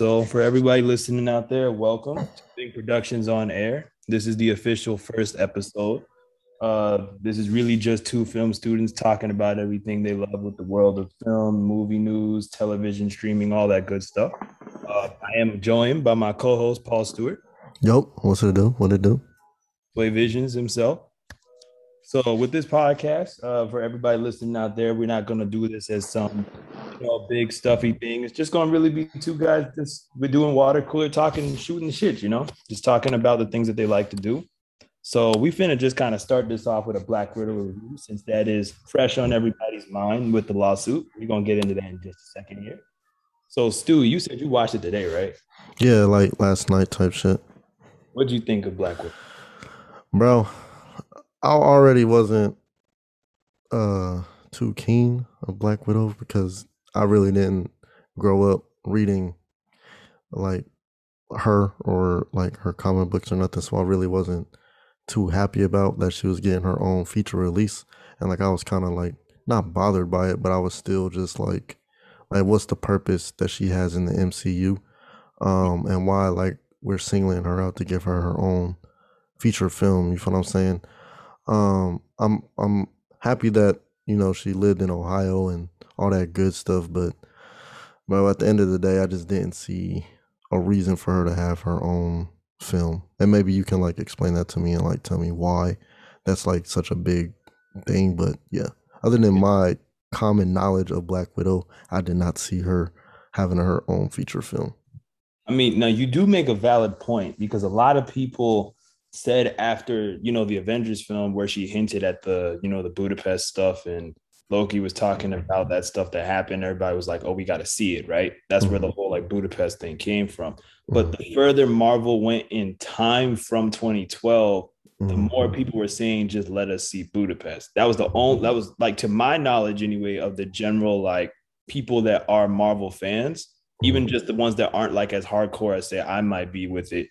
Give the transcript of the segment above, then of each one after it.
So, for everybody listening out there, welcome to Big Productions on Air. This is the official first episode. Uh, this is really just two film students talking about everything they love with the world of film, movie news, television, streaming, all that good stuff. Uh, I am joined by my co-host Paul Stewart. Yup, what's it do? What it do? Play Visions himself. So with this podcast, uh, for everybody listening out there, we're not gonna do this as some you know big stuffy thing. It's just gonna really be two guys just we're doing water cooler talking, shooting the shit, you know, just talking about the things that they like to do. So we finna just kind of start this off with a Black Widow review, since that is fresh on everybody's mind with the lawsuit. We're gonna get into that in just a second here. So Stu, you said you watched it today, right? Yeah, like last night type shit. What do you think of Black Widow? Bro, I already wasn't uh too keen on Black Widow because I really didn't grow up reading like her or like her comic books or nothing. So I really wasn't too happy about that she was getting her own feature release. And like I was kind of like not bothered by it, but I was still just like like what's the purpose that she has in the MCU? Um and why like we're singling her out to give her her own feature film, you feel what I'm saying? Um I'm I'm happy that, you know, she lived in Ohio and all that good stuff, but but at the end of the day I just didn't see a reason for her to have her own film. And maybe you can like explain that to me and like tell me why that's like such a big thing. But yeah, other than my common knowledge of Black Widow, I did not see her having her own feature film. I mean, now you do make a valid point because a lot of people said after you know the Avengers film where she hinted at the you know the Budapest stuff and Loki was talking about that stuff that happened. Everybody was like, "Oh, we got to see it," right? That's mm-hmm. where the mm-hmm. whole like Budapest thing came from. But mm-hmm. the further Marvel went in time from 2012, mm-hmm. the more people were saying, "Just let us see Budapest." That was the only. That was like to my knowledge anyway of the general like people that are Marvel fans, even mm-hmm. just the ones that aren't like as hardcore as say I might be with it.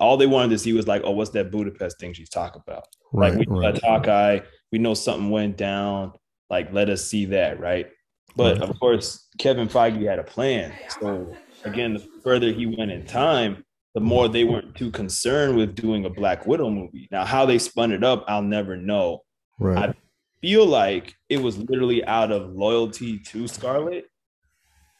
All they wanted to see was like, "Oh, what's that Budapest thing she's talking about?" Right, like we right. got Hawkeye, we know something went down like, let us see that, right? But of course, Kevin Feige had a plan. So again, the further he went in time, the more they weren't too concerned with doing a Black Widow movie. Now, how they spun it up, I'll never know. Right. I feel like it was literally out of loyalty to Scarlett.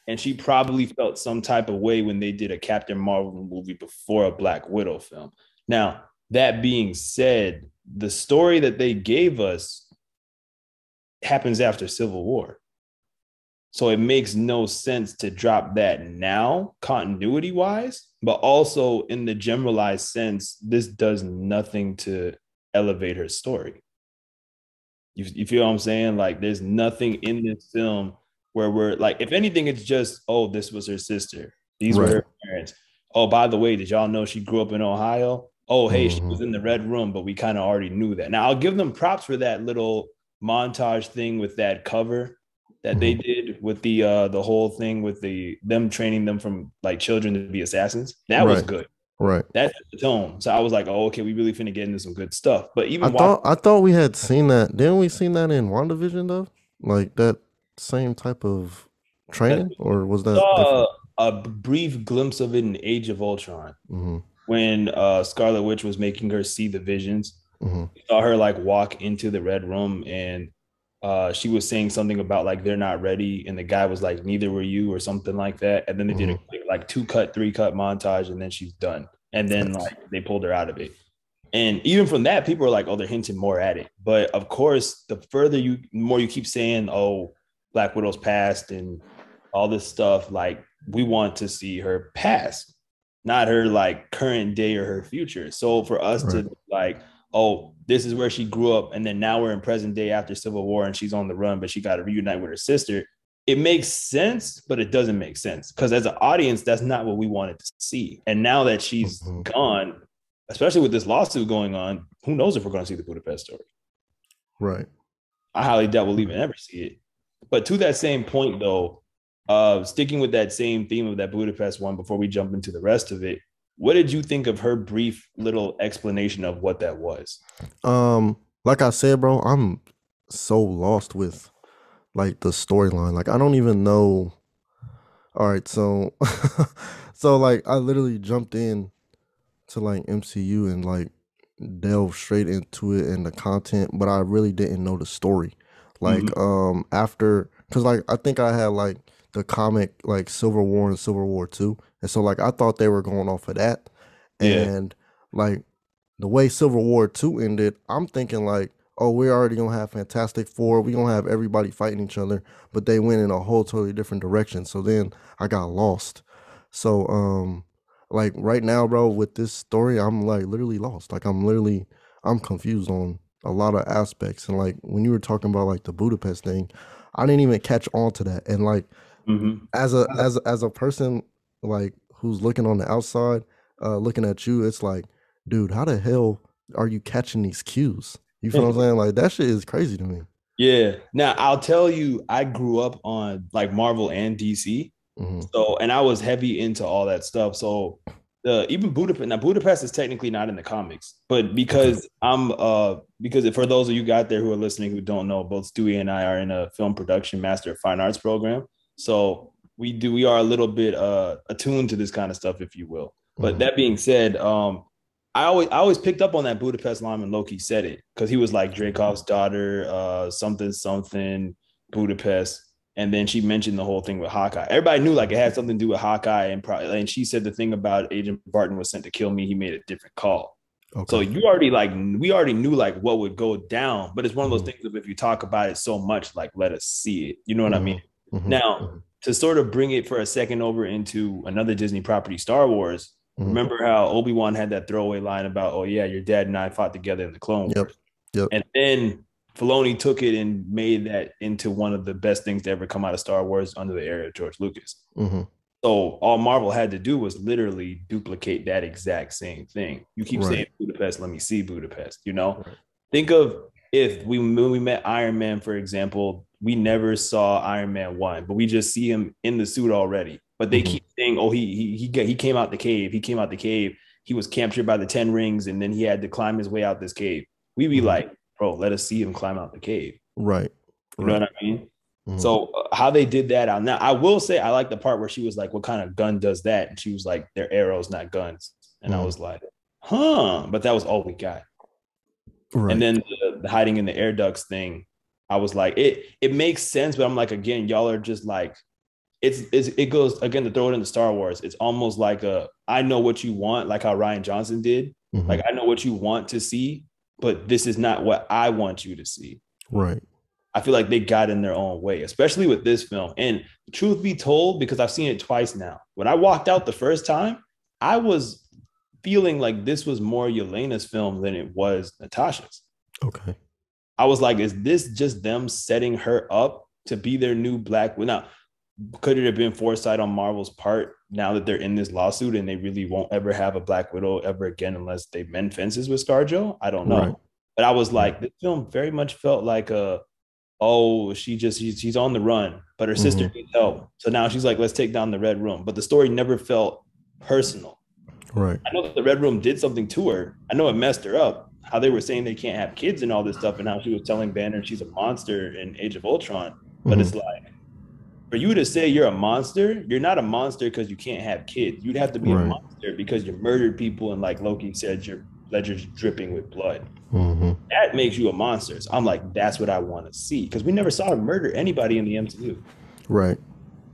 And she probably felt some type of way when they did a Captain Marvel movie before a Black Widow film. Now, that being said, the story that they gave us happens after Civil War. So it makes no sense to drop that now, continuity wise, but also in the generalized sense, this does nothing to elevate her story. You, you feel what I'm saying? Like, there's nothing in this film where we're like, if anything, it's just, oh, this was her sister. These right. were her parents. Oh, by the way, did y'all know she grew up in Ohio? Oh, hey, mm-hmm. she was in the red room, but we kind of already knew that. Now, I'll give them props for that little montage thing with that cover that they mm-hmm. did with the uh the whole thing with the them training them from like children to be assassins. That right. was good. Right. That's the tone. So I was like, oh, okay, we really finna get into some good stuff. But even I thought I thought we had seen that. Didn't we seen that in WandaVision though? Like that same type of training, or was that uh, a brief glimpse of it in Age of Ultron mm-hmm. when uh Scarlet Witch was making her see the visions Mm-hmm. Saw her like walk into the red room and uh, she was saying something about like they're not ready, and the guy was like, "Neither were you," or something like that. And then they mm-hmm. did a quick, like two cut, three cut montage, and then she's done. And then like they pulled her out of it. And even from that, people are like, "Oh, they're hinting more at it." But of course, the further you, more you keep saying, "Oh, Black Widow's past," and all this stuff, like we want to see her past, not her like current day or her future. So for us right. to like oh, this is where she grew up, and then now we're in present day after Civil War, and she's on the run, but she got to reunite with her sister. It makes sense, but it doesn't make sense because as an audience, that's not what we wanted to see. And now that she's mm-hmm. gone, especially with this lawsuit going on, who knows if we're going to see the Budapest story? Right. I highly doubt we'll even ever see it. But to that same point, though, uh, sticking with that same theme of that Budapest one before we jump into the rest of it, what did you think of her brief little explanation of what that was? Um, like I said, bro, I'm so lost with like the storyline. Like I don't even know All right, so so like I literally jumped in to like MCU and like delve straight into it and the content, but I really didn't know the story. Like Mhm. um after cuz like I think I had like the comic like Civil War and Civil War 2. And so like I thought they were going off of that. Yeah. And like the way Civil War 2 ended, I'm thinking like, oh, we're already gonna have Fantastic Four, we gonna have everybody fighting each other, but they went in a whole totally different direction. So then I got lost. So um like right now, bro, with this story, I'm like literally lost. Like I'm literally I'm confused on a lot of aspects. And like when you were talking about like the Budapest thing, I didn't even catch on to that. And like Mhm. as a as a- as a person like who's looking on the outside, uh looking at you, it's like, dude, how the hell are you catching these cues? You feel what I'm saying? Like that shit is crazy to me. Yeah. Now I'll tell you, I grew up on like Marvel and DC. hmm So, and I was heavy into all that stuff. So, the even Budapest now Budapest is technically not in the comics, but because I'm uh because for those of you out there who are listening who don't know, both Stewie and I are in a film production master of fine arts program. So we do we are a little bit uh attuned to this kind of stuff, if you will. But Mhm. that being said, um I always I always picked up on that Budapest line when Loki said it because he was like Dreykov's daughter, uh something something Budapest. And then she mentioned the whole thing with Hawkeye. Everybody knew like it had something to do with Hawkeye, and probably and she said the thing about Agent Barton was sent to kill me. He made a different call. Okay. So you already like we already knew like what would go down, but it's one of those Mhm. things of if you talk about it so much, like let us see it. You know what I mean? Mhm. Now Mhm. to sort of bring it for a second over into another Disney property, Star Wars. Mhm. Remember how Obi Wan had that throwaway line about, "Oh yeah, your dad and I fought together in the Clone Yep. Wars," Yep. and then Filoni took it and made that into one of the best things to ever come out of Star Wars under the era of George Lucas. Mhm. So all Marvel had to do was literally duplicate that exact same thing. You keep Right. saying Budapest, let me see Budapest. You know, Right. think of if we when we met Iron Man, for example, we never saw Iron Man one, but we just see him in the suit already. But they Mhm. keep saying, "Oh, he he he got, he came out the cave. He came out the cave. He was captured by the Ten Rings, and then he had to climb his way out this cave." We be Mhm. like, "Bro, let us see him climb out the cave." Right. You know what I mean? Mhm. So uh, how they did that out now, I will say I like the part where she was like, "What kind of gun does that?" And she was like, "They're arrows, not guns." And I Mhm. was like, "Huh?" But that was all we got. right. And then the, the hiding in the air ducts thing, I was like, it it makes sense, but I'm like, again, y'all are just like, it's, it's it goes again to throw it into Star Wars. It's almost like a I know what you want, like how Rian Johnson did. Mhm. Like I know what you want to see, but this is not what I want you to see. right. I feel like they got in their own way, especially with this film. And truth be told, because I've seen it twice now, when I walked out the first time, I was feeling like this was more Yelena's film than it was Natasha's. Okay. I was like, is this just them setting her up to be their new Black Widow? Now, could it have been foresight on Marvel's part now that they're in this lawsuit and they really won't ever have a Black Widow ever again unless they mend fences with ScarJo? I don't know. Right. But I was like, this film very much felt like a, oh, she just she's, she's on the run, but her sister Mhm. needs help. So now she's like, let's take down the Red Room. But the story never felt personal. Right. I know that the Red Room did something to her. I know it messed her up. How they were saying they can't have kids and all this stuff, and how she was telling Banner she's a monster in Age of Ultron. But Mhm. it's like, for you to say you're a monster, you're not a monster because you can't have kids. You'd have to be Right. a monster because you murdered people, and like Loki said, your ledger's dripping with blood. hmm That makes you a monster. So I'm like, that's what I want to see because we never saw her murder anybody in the MCU. Right.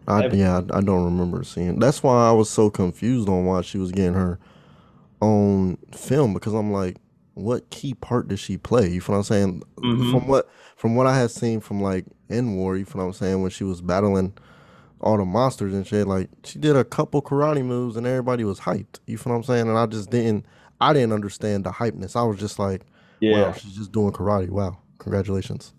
I Ever. yeah, I, I don't remember seeing. That's why I was so confused on why she was getting her own film because I'm like, what key part did she play? You know what I'm saying? Mhm. From what from what I had seen from like in War, you feel what I'm saying, when she was battling all the monsters and shit, like she did a couple karate moves and everybody was hyped. You feel what I'm saying? And I just didn't I didn't understand the hypeness. I was just like, Yeah. wow, she's just doing karate. Wow. Congratulations.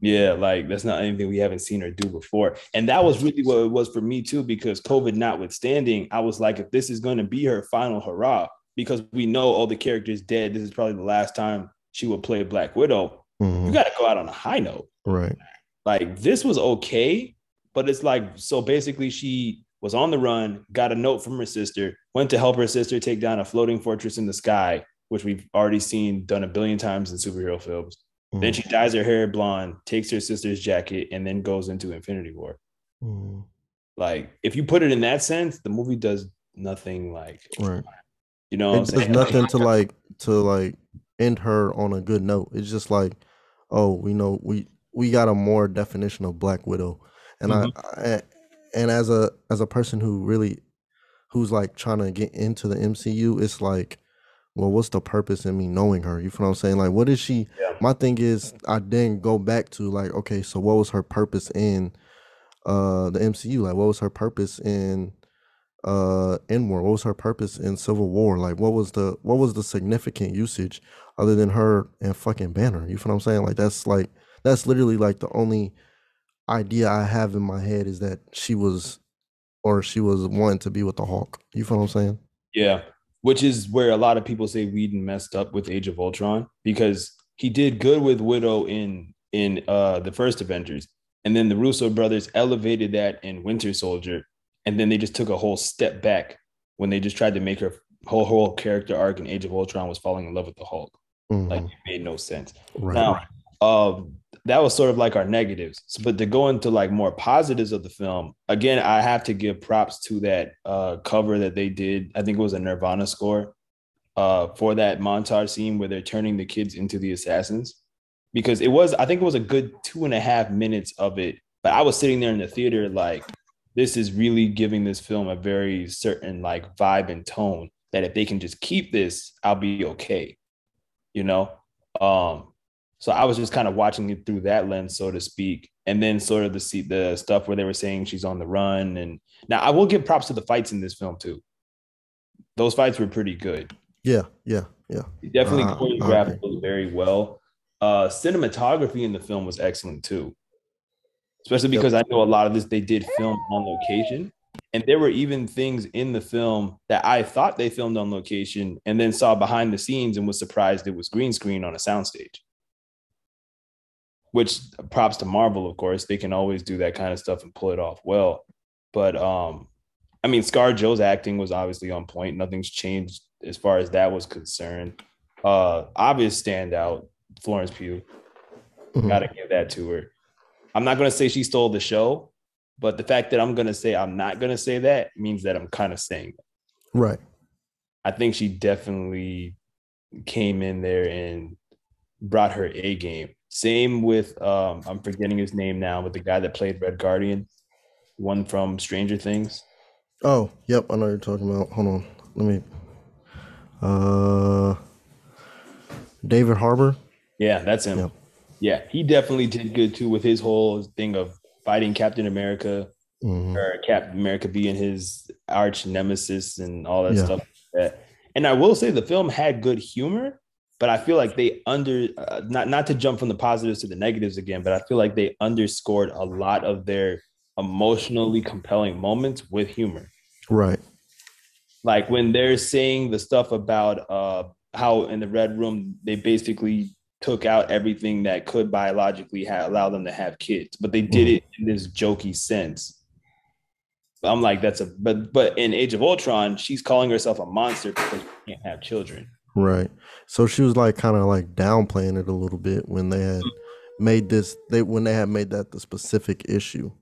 Yeah, like that's not anything we haven't seen her do before. And that was really what it was for me too, because COVID notwithstanding, I was like, if this is going to be her final hurrah, because we know all the characters dead, this is probably the last time she will play Black Widow. Mhm. You got to go out on a high note. Right. Like this was okay, but it's like so basically she was on the run, got a note from her sister, went to help her sister take down a floating fortress in the sky, which we've already seen done a billion times in superhero films. Then Mhm. she dyes her hair blonde, takes her sister's jacket, and then goes into Infinity War. Mhm. Like if you put it in that sense, the movie does nothing like Right. you know what I'm It does saying? nothing to like to like end her on a good note. It's just like, oh, we know we we got a more definition of Black Widow, and I, I and as a as a person who really who's like trying to get into the MCU, it's like, well, what's the purpose in me knowing her? You feel what I'm saying? Like, what is she? Yeah. My thing is, I then go back to like, okay, so what was her purpose in uh the MCU? Like, what was her purpose in uh in war? What was her purpose in Civil War? Like, what was the what was the significant usage other than her and fucking Banner? You feel what I'm saying? Like, that's like that's literally like the only idea I have in my head is that she was or she was wanting to be with the Hulk. You feel what I'm saying? Yeah, which is where a lot of people say Whedon messed up with Age of Ultron because he did good with Widow in in uh the first Avengers, and then the Russo brothers elevated that in Winter Soldier, and then they just took a whole step back when they just tried to make her whole whole character arc in Age of Ultron was falling in love with the Hulk. Mhm. Like it made no sense. right. Now, um, that was sort of like our negatives. So, but to go into like more positives of the film, again, I have to give props to that uh, cover that they did. I think it was a Nirvana score uh, for that montage scene where they're turning the kids into the assassins. Because it was, I think it was a good two and a half minutes of it. But I was sitting there in the theater like, this is really giving this film a very certain like vibe and tone that if they can just keep this, I'll be okay. You know? Um, so I was just kind of watching it through that lens, so to speak, and then sort of the see the stuff where they were saying she's on the run. And now I will give props to the fights in this film too. Those fights were pretty good. Yeah, yeah, yeah. Definitely Uh, choreographed agree. very well. Uh, cinematography in the film was excellent too, especially Yep. because I know a lot of this they did film on location, and there were even things in the film that I thought they filmed on location, and then saw behind the scenes and was surprised it was green screen on a soundstage. Which props to Marvel, of course, they can always do that kind of stuff and pull it off well. But um, I mean, ScarJo's acting was obviously on point. Nothing's changed as far as that was concerned. Uh, obvious standout, Florence Pugh. Mhm. Got to give that to her. I'm not gonna say she stole the show, but the fact that I'm gonna say I'm not gonna say that means that I'm kind of saying. That. Right. I think she definitely came in there and brought her A game. Same with um, I'm forgetting his name now, but the guy that played Red Guardian, one from Stranger Things. Oh, yep. I know you're talking about. Hold on. Let me. Uh, David Harbour. Yeah, that's him. Yep. Yeah, he definitely did good too with his whole thing of fighting Captain America Mhm. or Captain America being his arch nemesis and all that Yeah. stuff. Like that. And I will say the film had good humor, but I feel like they under uh, not not to jump from the positives to the negatives again, but I feel like they underscored a lot of their emotionally compelling moments with humor. Right. Like when they're saying the stuff about uh how in the red room they basically took out everything that could biologically ha- allow them to have kids, but they did it in this jokey sense. I'm like, that's a but but in Age of Ultron, she's calling herself a monster because she can't have children. Right. So she was like kind of like downplaying it a little bit when they had made this. They when they had made that the specific issue.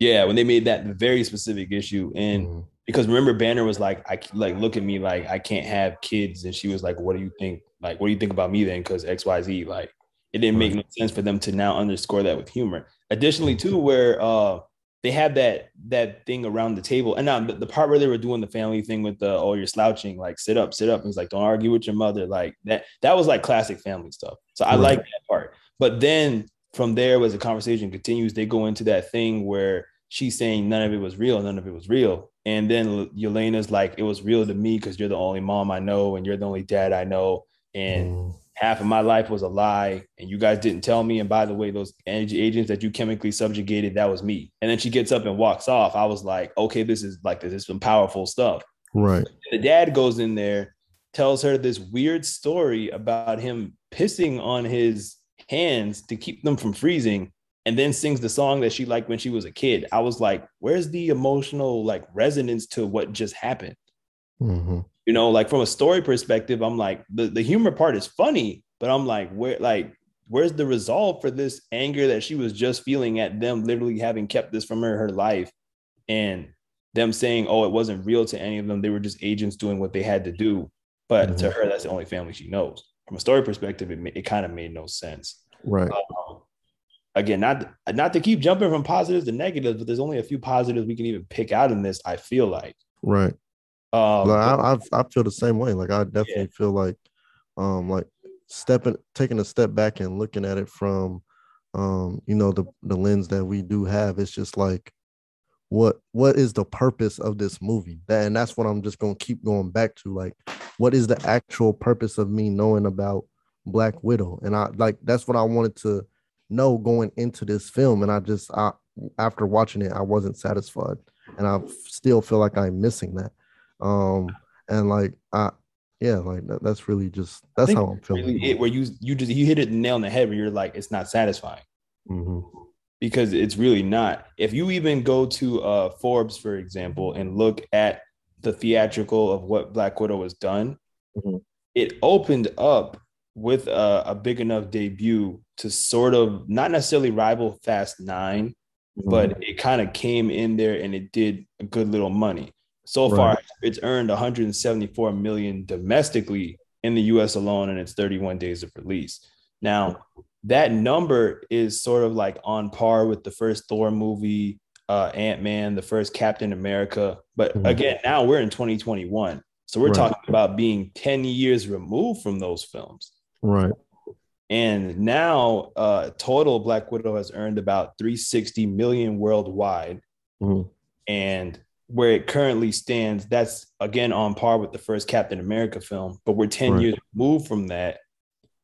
Yeah, when they made that very specific issue, and Mhm. because remember Banner was like, I like look at me like I can't have kids, and she was like, What do you think? Like, what do you think about me then? Because X Y Z, like, it didn't make no sense for them to now underscore that with humor. Additionally, too, where uh they had that that thing around the table, and now the, part where they were doing the family thing with the oh you're slouching, like sit up, sit up. And he's like, don't argue with your mother, like that. That was like classic family stuff. So I Right. like that part. But then from there, as the conversation continues, they go into that thing where she's saying none of it was real, none of it was real. And then Yelena's like, it was real to me because you're the only mom I know and you're the only dad I know. And Mhm. Half of my life was a lie and you guys didn't tell me. And by the way, those energy agents that you chemically subjugated, that was me. And then she gets up and walks off. I was like, okay, this is like, this is some powerful stuff. Right. The dad goes in there, tells her this weird story about him pissing on his hands to keep them from freezing, and then sings the song that she liked when she was a kid. I was like, where's the emotional like resonance to what just happened? hmm You know, like from a story perspective, I'm like, the, the humor part is funny, but I'm like, where like where's the resolve for this anger that she was just feeling at them literally having kept this from her her life and them saying, "Oh, it wasn't real to any of them. They were just agents doing what they had to do." But mm-hmm. to her, that's the only family she knows. From a story perspective, it, it kind of made no sense. Right. Um, again, not not to keep jumping from positives to negatives, but there's only a few positives we can even pick out in this. I feel like. Right. Um, like I, I, I feel the same way. Like I definitely yeah. feel like, um, like stepping, taking a step back and looking at it from, um, you know, the the lens that we do have. It's just like, what what is the purpose of this movie? That, and that's what I'm just gonna keep going back to. Like, what is the actual purpose of me knowing about Black Widow? And I like that's what I wanted to know going into this film. And I just I after watching it, I wasn't satisfied, and I still feel like I'm missing that. Um, and like I yeah, like that, that's really just that's how I'm feeling. Really it, where you you just you hit it nail on the head where you're like it's not satisfying. Mm-hmm because it's really not. If you even go to uh, Forbes, for example, and look at the theatrical of what Black Widow was done, mm-hmm. it opened up with a, a, big enough debut to sort of not necessarily rival Fast 9 mm-hmm. but it kind of came in there and it did a good little money. So right. far, it's earned 174 million domestically in the US alone in its 31 days of release. Now, that number is sort of like on par with the first Thor movie, uh, Ant Man, the first Captain America. But mm-hmm. again, now we're in 2021. So we're right. talking about being 10 years removed from those films. Right. And now, uh, total Black Widow has earned about 360 million worldwide. Mm-hmm. And where it currently stands, that's again on par with the first Captain America film, but we're 10 right. years removed from that.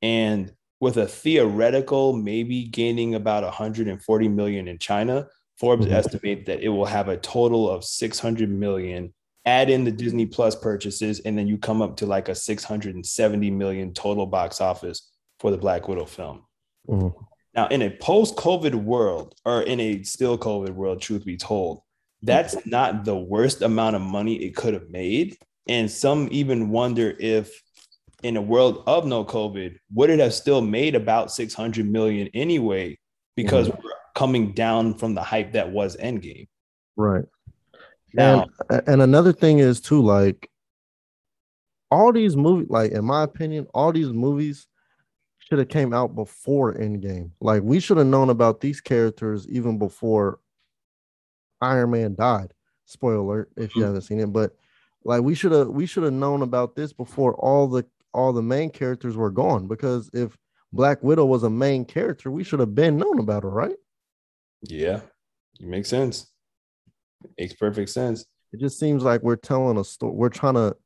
And with a theoretical maybe gaining about 140 million in China. Forbes mm-hmm. estimates that it will have a total of 600 million. Add in the Disney Plus purchases, and then you come up to like a 670 million total box office for the Black Widow film. Mm-hmm. Now, in a post COVID world, or in a still COVID world, truth be told, that's not the worst amount of money it could have made. And some even wonder if in a world of no COVID, would it have still made about 600 million anyway? Because mm-hmm. we're coming down from the hype that was Endgame. Right. Now, and, and another thing is too, like all these movies, like in my opinion, all these movies should have came out before Endgame. Like we should have known about these characters even before Iron Man died. Spoiler alert if you mm-hmm. haven't seen it, but like we should have we should have known about this before all the all the main characters were gone because if Black Widow was a main character, we should have been known about her, right? Yeah, it makes sense. It makes perfect sense. It just seems like we're telling a story. We're trying to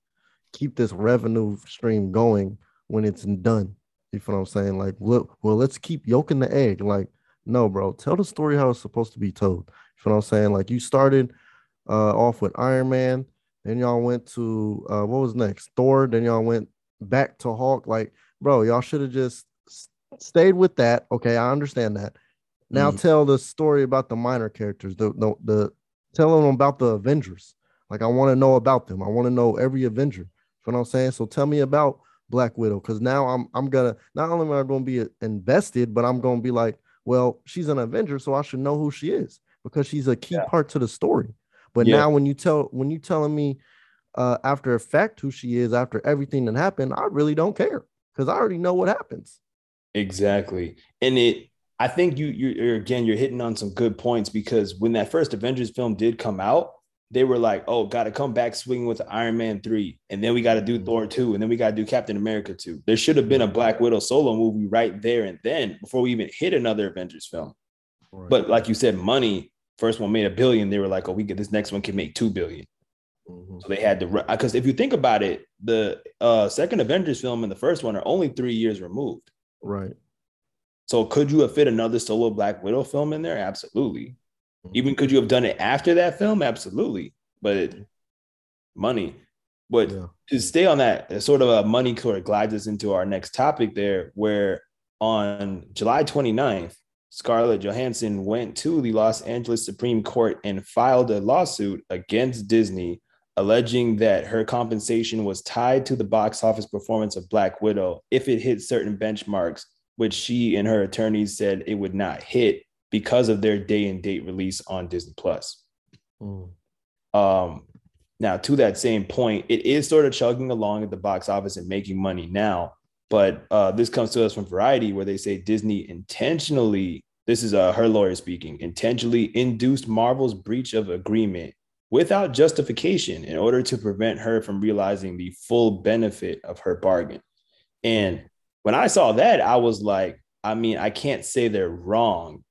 keep this revenue stream going when it's done. You feel what I'm saying? Like, well, well, let's keep yoking the egg. Like, no, bro, tell the story how it's supposed to be told. You feel what I'm saying? Like, you started uh, off with Iron Man, then y'all went to uh, what was next? Thor. Then y'all went back to Hulk. Like, bro, y'all should have just stayed with that. Okay, I understand that. Now mm. tell the story about the minor characters. The the, the tell them about the Avengers. Like, I want to know about them. I want to know every Avenger. You know what I'm saying? So tell me about Black Widow because now I'm I'm gonna not only am I to be invested, but I'm to be like, well, she's an Avenger, so I should know who she is because she's a key yeah. part to the story. But yeah. now when you tell when you telling me uh, after effect who she is after everything that happened, I really don't care because I already know what happens. Exactly, and it. I think you you again you're hitting on some good points because when that first Avengers film did come out, they were like, "Oh, got to come back swinging with Iron Man three, and then we got to do mm-hmm. Thor two, and then we got to do Captain America two. There should have been a Black Widow solo movie right there and then before we even hit another Avengers film. Right. But like you said, money first one made a billion. They were like, "Oh, we get this next one can make two billion. Mm-hmm. So they had to because if you think about it, the uh, second Avengers film and the first one are only three years removed. Right. So could you have fit another solo Black Widow film in there? Absolutely. Mm-hmm. Even could you have done it after that film? Absolutely. But it, money. But yeah. to stay on that, sort of a money sort of glides us into our next topic there, where on July 29th, Scarlett Johansson went to the Los Angeles Supreme Court and filed a lawsuit against Disney alleging that her compensation was tied to the box office performance of Black Widow if it hit certain benchmarks, which she and her attorneys said it would not hit because of their day and date release on Disney Plus. Mm. Um, now, to that same point, it is sort of chugging along at the box office and making money now. But uh, this comes to us from Variety, where they say Disney intentionally, this is uh, her lawyer speaking, intentionally induced Marvel's breach of agreement without justification in order to prevent her from realizing the full benefit of her bargain. And when I saw that, I was like, I mean, I can't say they're wrong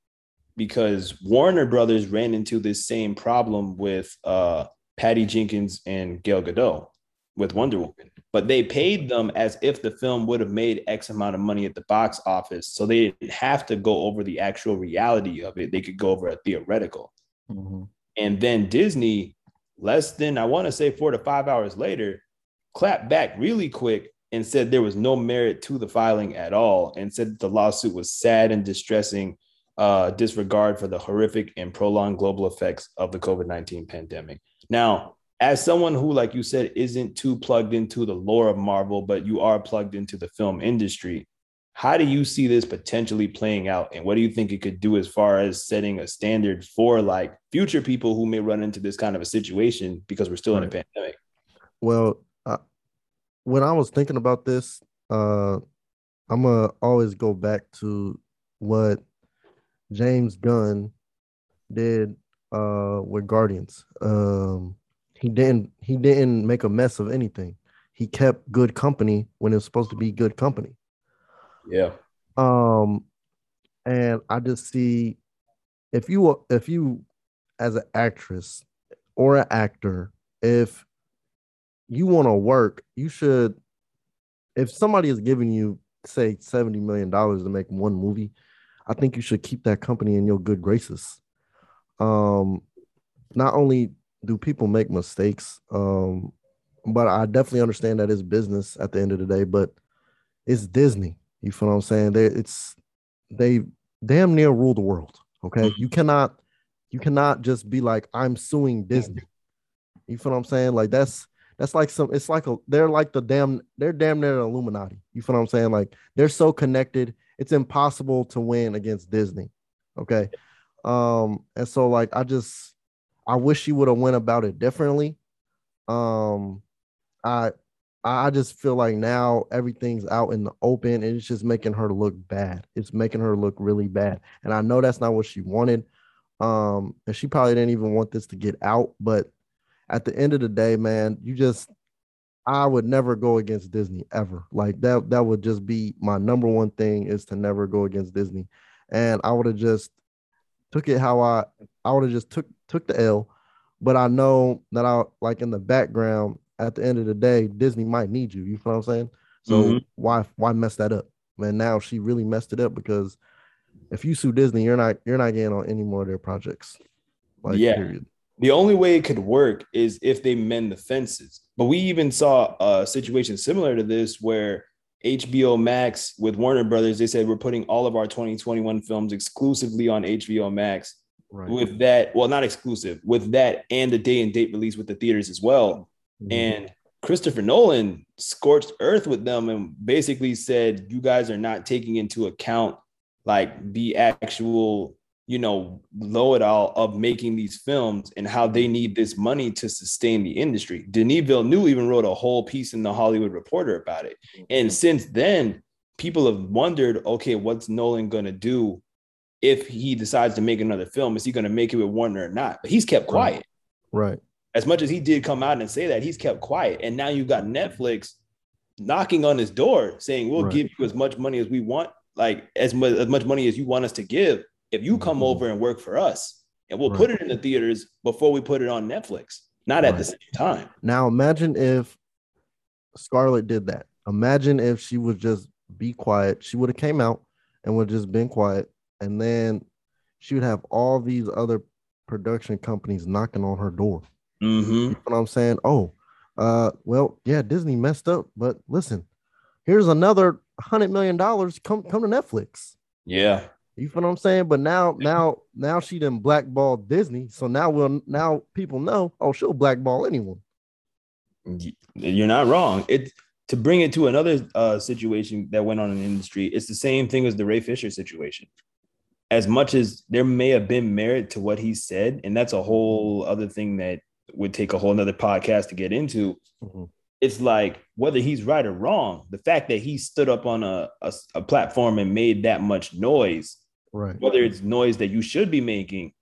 because Warner Brothers ran into this same problem with uh, Patty Jenkins and Gal Gadot with Wonder Woman, but they paid them as if the film would have made X amount of money at the box office. So they didn't have to go over the actual reality of it. They could go over a theoretical. Mm-hmm. And then Disney, less than, I want to say four to five hours later, clapped back really quick and said there was no merit to the filing at all and said the lawsuit was sad and distressing uh, disregard for the horrific and prolonged global effects of the COVID 19 pandemic. Now, as someone who, like you said, isn't too plugged into the lore of Marvel, but you are plugged into the film industry, how do you see this potentially playing out? And what do you think it could do as far as setting a standard for like future people who may run into this kind of a situation because we're still right. in a pandemic? Well, uh, when I was thinking about this, uh, I'm gonna always go back to what James Gunn did uh with Guardians. Um he didn't he didn't make a mess of anything. He kept good company when it was supposed to be good company. Yeah. Um and I just see if you if you as an actress or an actor, if you want to work, you should if somebody is giving you say 70 million dollars to make one movie, I think you should keep that company in your good graces. Um, not only do people make mistakes, um, but I definitely understand that it's business at the end of the day. But it's Disney. You feel what I'm saying? They it's they damn near rule the world. Okay, mm-hmm. you cannot you cannot just be like I'm suing Disney. You feel what I'm saying? Like that's that's like some. It's like a they're like the damn they're damn near Illuminati. You feel what I'm saying? Like they're so connected it's impossible to win against Disney. Okay. Um, and so like I just I wish she would have went about it differently. Um, I I just feel like now everything's out in the open and it's just making her look bad. It's making her look really bad. And I know that's not what she wanted. Um, and she probably didn't even want this to get out, but at the end of the day, man, you just I would never go against Disney ever. Like that that would just be my number one thing is to never go against Disney. And I would have just took it how I I would have just took took the L. But I know that I like in the background at the end of the day, Disney might need you. You feel what I'm saying? So mm-hmm. why why mess that up? Man, now she really messed it up because if you sue Disney, you're not you're not getting on any more of their projects. Like, yeah. Period. The only way it could work is if they mend the fences. But we even saw a situation similar to this where HBO Max with Warner Brothers, they said we're putting all of our 2021 films exclusively on HBO Max. Right. With that, well, not exclusive, with that and the day and date release with the theaters as well. Mm-hmm. And Christopher Nolan scorched earth with them and basically said, You guys are not taking into account like the actual you know, low it all of making these films and how they need this money to sustain the industry. Denis Villeneuve even wrote a whole piece in the Hollywood Reporter about it. And mm-hmm. since then, people have wondered, okay, what's Nolan going to do if he decides to make another film? Is he going to make it with Warner or not? But he's kept quiet. Right. right. As much as he did come out and say that, he's kept quiet. And now you've got Netflix knocking on his door saying, we'll right. give you as much money as we want, like as much, as much money as you want us to give if you come mm-hmm. over and work for us and we'll right. put it in the theaters before we put it on Netflix, not at the same time. Now imagine if Scarlett did that. Imagine if she would just be quiet. She would have came out and would have just been quiet. And then she would have all these other production companies knocking on her door. Mm-hmm. You know what I'm saying? Oh, uh, well, yeah, Disney messed up, but listen, here's another hundred million dollars. Come come to Netflix. Yeah. You feel what I'm saying? But now, now, now she done blackball Disney. So now we'll now people know, oh, she'll blackball anyone. You're not wrong. It to bring it to another uh, situation that went on in the industry, it's the same thing as the Ray Fisher situation. As much as there may have been merit to what he said, and that's a whole other thing that would take a whole nother podcast to get into. Mm-hmm. It's like whether he's right or wrong, the fact that he stood up on a, a, a platform and made that much noise, right? Whether it's noise that you should be making,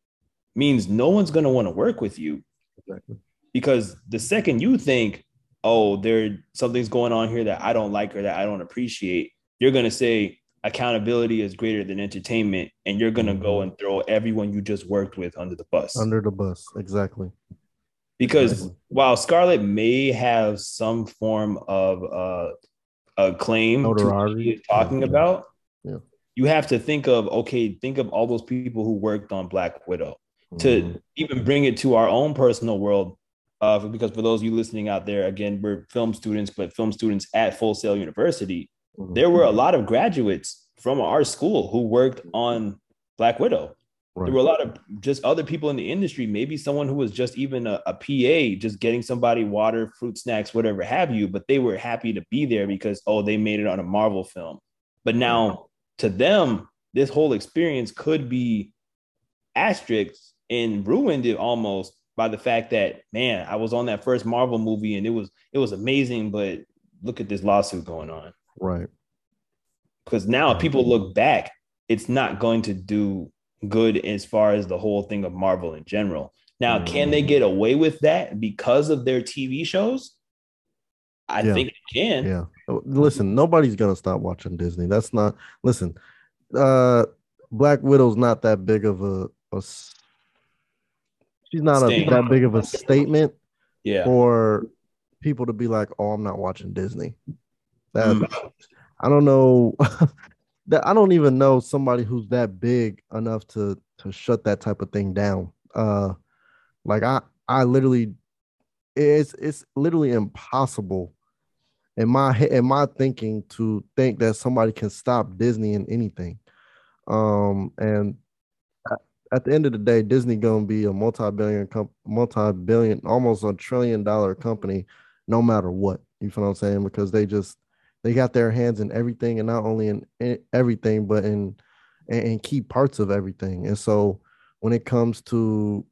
means no one's going to want to work with you. Exactly. Because the second you think, oh, there something's going on here that I don't like or that I don't appreciate, you're going to say, accountability is greater than entertainment and you're going to go mm-hmm. and throw everyone you just worked with under the bus under the bus exactly because exactly. while scarlett may have some form of uh, a claim Notoriety. talking yeah. about yeah. you have to think of okay think of all those people who worked on black widow mm-hmm. to even bring it to our own personal world uh, because for those of you listening out there again we're film students but film students at full sail university. There were a lot of graduates from our school who worked on Black Widow. Right. There were a lot of just other people in the industry, maybe someone who was just even a, a, PA, just getting somebody water, fruit snacks, whatever have you, but they were happy to be there because, oh, they made it on a Marvel film. But now to them, this whole experience could be asterisks and ruined it almost by the fact that, man, I was on that first Marvel movie and it was it was amazing, but look at this lawsuit going on. Right. Because now if people look back, it's not going to do good as far as the whole thing of Marvel in general. Now, can they get away with that because of their TV shows? I yeah. think they can. Yeah. Listen, nobody's gonna stop watching Disney. That's not listen. Uh Black Widow's not that big of a, a she's not a, that big of a statement yeah. for people to be like, oh, I'm not watching Disney. That mm. I don't know. that I don't even know somebody who's that big enough to to shut that type of thing down. Uh, like I I literally, it's it's literally impossible in my in my thinking to think that somebody can stop Disney in anything. Um, and at the end of the day, Disney gonna be a multi-billion, comp- multi-billion, almost a trillion dollar company, no matter what. You feel what I'm saying? Because they just they got their hands in everything and not only in, in everything but in, in key parts of everything. And so when it comes to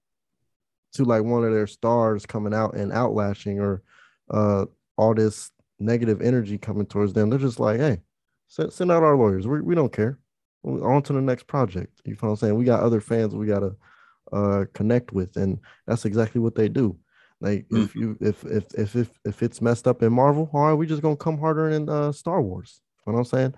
to like one of their stars coming out and outlashing or uh all this negative energy coming towards them they're just like hey send, send out our lawyers. We, we don't care. On to the next project. You know what i'm saying? We got other fans we got to uh connect with and that's exactly what they do like mm. if you if, if if if if it's messed up in Marvel, all right, we just gonna come harder in uh, Star Wars. You know what I'm saying?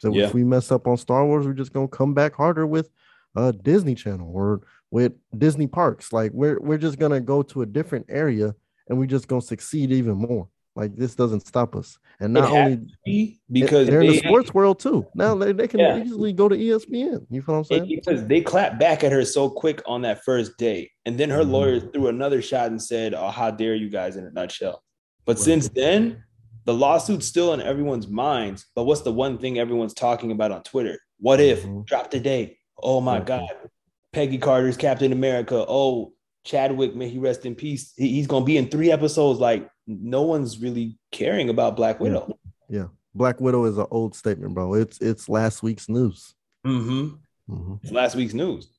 So yeah. if we mess up on Star Wars, we're just gonna come back harder with uh Disney Channel or with Disney parks. Like we're we're just gonna go to a different area and we're just gonna succeed even more. Like this doesn't stop us. And not only be because they're they, in the sports world too. Now they, they can yeah. easily go to ESPN. You feel what I'm saying? Because they clapped back at her so quick on that first day. And then her mm-hmm. lawyer threw another shot and said, Oh, how dare you guys in a nutshell. But right. since then, the lawsuit's still in everyone's minds. But what's the one thing everyone's talking about on Twitter? What if mm-hmm. drop today? Oh my God. Peggy Carter's Captain America. Oh, Chadwick, may he rest in peace. he's gonna be in three episodes. Like no one's really caring about Black Widow. Yeah. yeah. Black Widow is an old statement, bro. It's it's last week's news. Mm-hmm. mm-hmm. It's last week's news.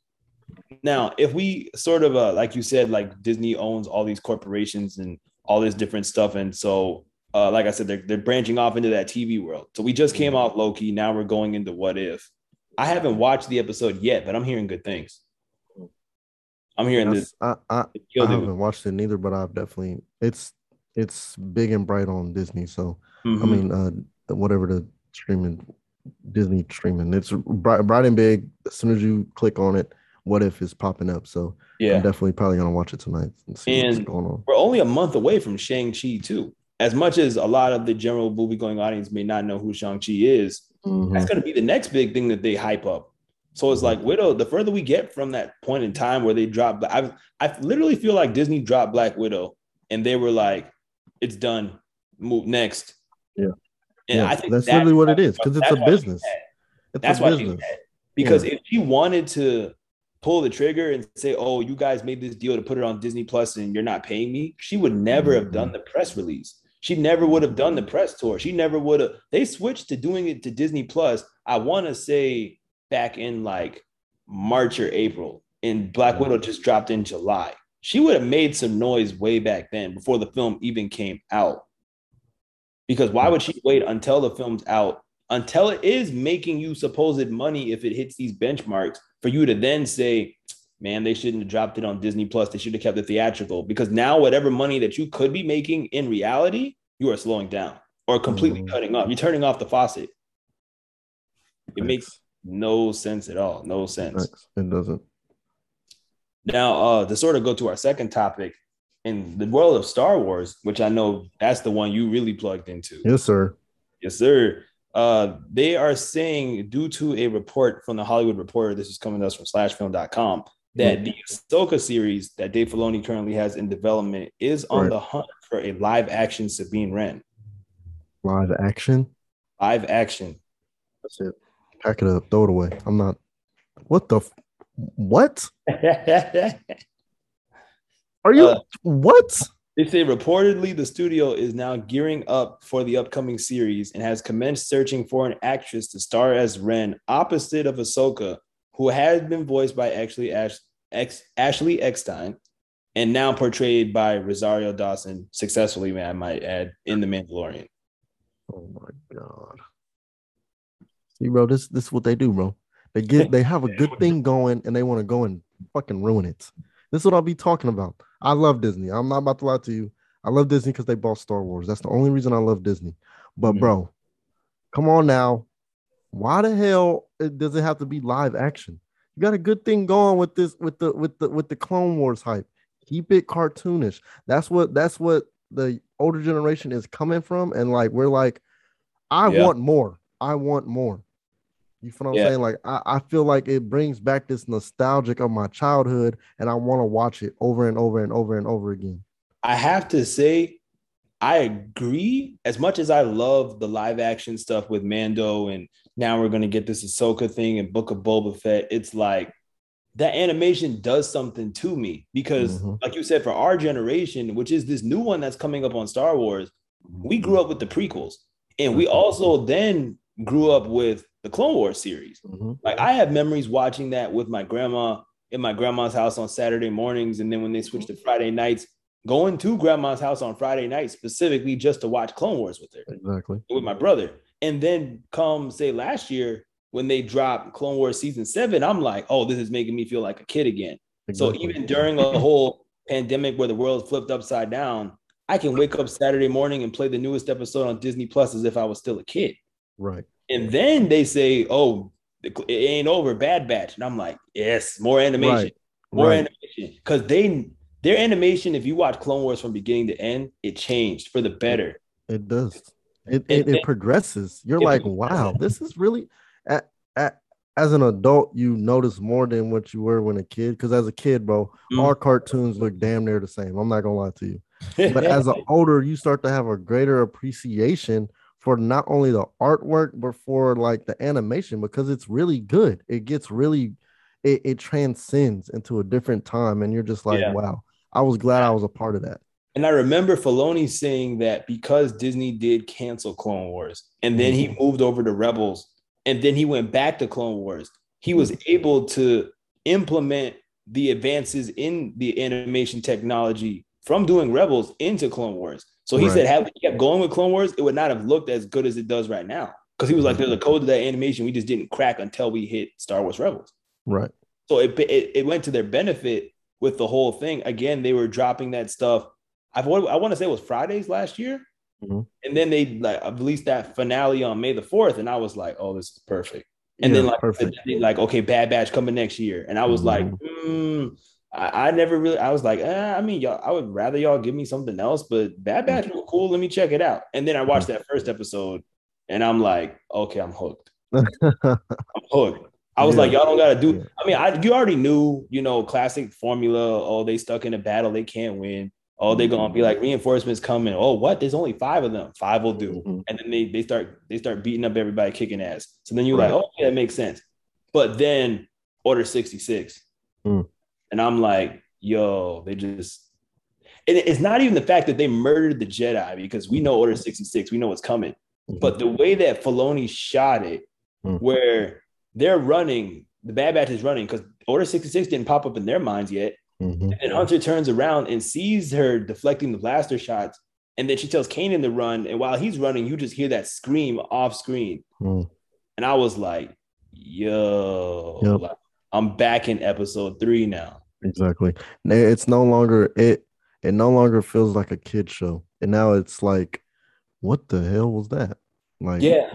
Now, if we sort of uh, like you said, like Disney owns all these corporations and all this different stuff, and so uh, like I said, they're they're branching off into that TV world. So we just came mm-hmm. off Loki. Now we're going into What If. I haven't watched the episode yet, but I'm hearing good things. I'm hearing this. I, I, I haven't watched it neither, but I've definitely it's it's big and bright on Disney. So mm-hmm. I mean, uh, whatever the streaming Disney streaming, it's bright, bright and big. As soon as you click on it, what if it's popping up? So yeah, I'm definitely probably gonna watch it tonight and see and what's going on. We're only a month away from Shang Chi too. As much as a lot of the general movie going audience may not know who Shang Chi is, mm-hmm. that's gonna be the next big thing that they hype up. So it's like Widow. The further we get from that point in time where they drop, I I literally feel like Disney dropped Black Widow, and they were like, "It's done. Move next." Yeah, and yeah. I think that's, that's literally what it is because it's a business. It's that's a why business. Because yeah. if she wanted to pull the trigger and say, "Oh, you guys made this deal to put it on Disney Plus, and you're not paying me," she would never mm-hmm. have done the press release. She never would have done the press tour. She never would have. They switched to doing it to Disney Plus. I want to say back in like March or April, and Black Widow just dropped in July. She would have made some noise way back then before the film even came out. Because why would she wait until the film's out, until it is making you supposed money if it hits these benchmarks, for you to then say, man, they shouldn't have dropped it on Disney Plus. They should have kept it theatrical. Because now, whatever money that you could be making in reality, you are slowing down or completely mm. cutting off. You're turning off the faucet. It Thanks. makes no sense at all. No sense. Thanks. It doesn't. Now, uh, to sort of go to our second topic in the world of Star Wars, which I know that's the one you really plugged into. Yes, sir. Yes, sir. Uh, they are saying, due to a report from the Hollywood Reporter, this is coming to us from slashfilm.com, that mm-hmm. the Ahsoka series that Dave Filoni currently has in development is on right. the hunt for a live action Sabine Wren. Live action? Live action. That's it. Pack it up, throw it away. I'm not. What the? F- what? Are you? Uh, what? They say reportedly the studio is now gearing up for the upcoming series and has commenced searching for an actress to star as Wren opposite of Ahsoka, who has been voiced by Ashley Ash, X, Ashley Eckstein and now portrayed by Rosario Dawson successfully, man, I might add, in The Mandalorian. Oh my god. See, bro, this this is what they do, bro. They get they have a good thing going and they want to go and fucking ruin it. This is what I'll be talking about. I love Disney. I'm not about to lie to you. I love Disney because they bought Star Wars. That's the only reason I love Disney. But mm-hmm. bro, come on now. Why the hell does it have to be live action? You got a good thing going with this with the with the with the Clone Wars hype. Keep it cartoonish. That's what that's what the older generation is coming from. And like we're like, I yeah. want more. I want more. You feel what I'm yeah. saying? Like I, I feel like it brings back this nostalgic of my childhood, and I want to watch it over and over and over and over again. I have to say, I agree. As much as I love the live action stuff with Mando, and now we're gonna get this Ahsoka thing and Book of Boba Fett. It's like that animation does something to me because, mm-hmm. like you said, for our generation, which is this new one that's coming up on Star Wars, we grew up with the prequels, and we also then grew up with the Clone Wars series. Mm-hmm. Like I have memories watching that with my grandma in my grandma's house on Saturday mornings, and then when they switched to Friday nights, going to grandma's house on Friday nights specifically just to watch Clone Wars with her. Exactly. With my brother. And then come say last year when they dropped Clone Wars season seven, I'm like, oh, this is making me feel like a kid again. Exactly. So even during a whole pandemic where the world flipped upside down, I can wake up Saturday morning and play the newest episode on Disney Plus as if I was still a kid. Right. And then they say, "Oh, it ain't over, Bad Batch," and I'm like, "Yes, more animation, right. more right. animation." Because they their animation, if you watch Clone Wars from beginning to end, it changed for the better. It does. It it, it, it progresses. You're it like, progresses. wow, this is really. At, at, as an adult, you notice more than what you were when a kid. Because as a kid, bro, mm. our cartoons look damn near the same. I'm not gonna lie to you. But as an older, you start to have a greater appreciation for not only the artwork but for like the animation because it's really good. It gets really it, it transcends into a different time, and you're just like, yeah. wow. I was glad I was a part of that. And I remember Filoni saying that because Disney did cancel Clone Wars, and then mm-hmm. he moved over to Rebels, and then he went back to Clone Wars, he was mm-hmm. able to implement the advances in the animation technology from doing Rebels into Clone Wars. So he right. said, had we kept going with Clone Wars, it would not have looked as good as it does right now. Because he was like, there's a code to that animation we just didn't crack until we hit Star Wars Rebels. Right. So it, it, it went to their benefit with the whole thing. Again, they were dropping that stuff. I've, I want to say it was Fridays last year. Mm-hmm. And then they like released that finale on May the 4th. And I was like, oh, this is perfect. And yeah, then like, perfect. like, okay, Bad Batch coming next year. And I was mm-hmm. like, mm, I, I, never really. I was like, eh, I mean, y'all. I would rather y'all give me something else, but Bad Batch was cool. Let me check it out. And then I watched that first episode, and I'm like, okay, I'm hooked. I'm hooked. I was yeah. like, y'all don't gotta do. I mean, I you already knew, you know, classic formula. Oh, they stuck in a battle, they can't win. Oh, they're gonna be like reinforcements coming. Oh, what? There's only five of them. Five will do. Mm-hmm. And then they they start they start beating up everybody, kicking ass. So then you're right. like, oh yeah, that makes sense. But then Order 66. Mm. And I'm like, yo, they just it's not even the fact that they murdered the Jedi because we know Order 66, we know what's coming. Mm-hmm. But the way that Filoni shot it, mm-hmm. where they're running the Bad Batch is running because Order 66 didn't pop up in their minds yet. Mhm. And Hunter turns around and sees her deflecting the blaster shots. And then she tells Kanan to run. And while he's running, you just hear that scream off screen. Mm. And I was like, yo, Yep. like, I'm back in episode three now. Exactly. It's no longer it. It no longer feels like a kid show, and now it's like, what the hell was that? Like, Yeah.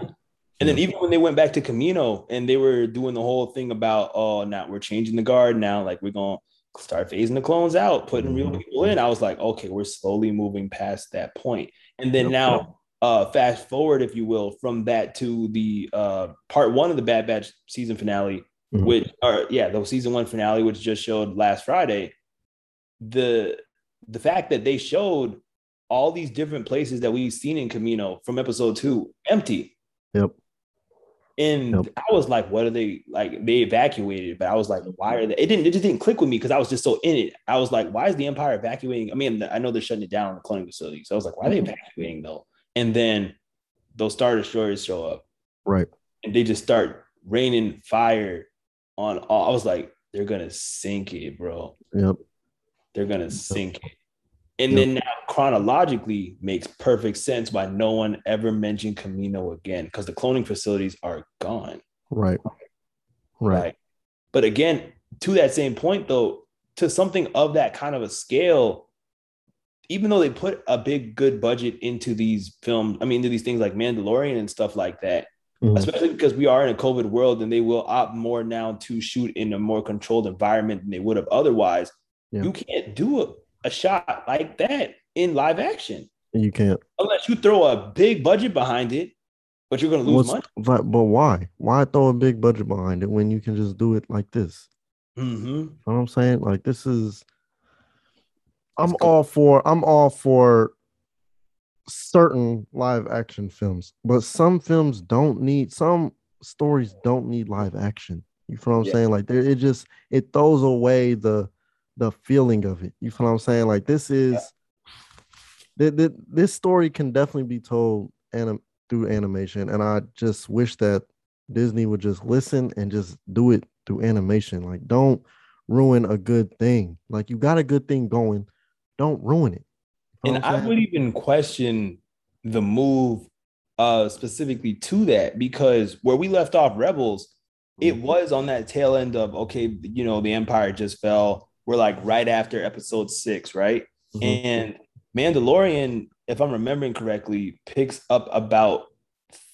And then even when they went back to Camino and they were doing the whole thing about, oh, now we're changing the guard now, like we're going to start phasing the clones out, putting real Mhm. people in. I was like, okay, we're slowly moving past that point. And then now, uh, fast forward, if you will, from that to the uh, part one of the Bad Batch season finale, Mhm. which, or yeah, the season one finale, which just showed last Friday. The the fact that they showed all these different places that we've seen in Camino from episode two empty. Yep. And Yep. I was like, what are they like? They evacuated, but I was like, why are they? It didn't. It just didn't click with me because I was just so in it. I was like, why is the Empire evacuating? I mean, I know they're shutting it down, the cloning facility. So I was like, why are they Mhm. evacuating though? And then those star destroyers show up, right. and they just start raining fire on all. I was like, they're gonna sink it, bro. Yep. They're gonna sink it. And Yep. then now chronologically makes perfect sense why no one ever mentioned Camino again because the cloning facilities are gone. Right. Right. Right. But again, to that same point though, to something of that kind of a scale, even though they put a big good budget into these films, I mean, into these things like Mandalorian and stuff like that, Mhm. especially because we are in a COVID world and they will opt more now to shoot in a more controlled environment than they would have otherwise. Yeah. You can't do a, a shot like that in live action You can't. unless you throw a big budget behind it, but you're going to lose What's, money. but, but why? Why throw a big budget behind it when you can just do it like this? hmm You know what I'm saying? Like this is I'm cool. all for I'm all for certain live action films, but some films don't need some stories don't need live action. You feel what I'm Yeah. saying? Like there it just it throws away the the feeling of it. You feel what I'm saying? Like this is th- th- this story can definitely be told anim- through animation, and I just wish that Disney would just listen and just do it through animation. Like, don't ruin a good thing. Like, you got a good thing going, don't ruin it. And I'm I would even question the move uh specifically to that because where we left off Rebels, it Mhm. was on that tail end of okay, you know, the Empire just fell. We're like right after episode six, right? Mhm. And Mandalorian, if I'm remembering correctly, picks up about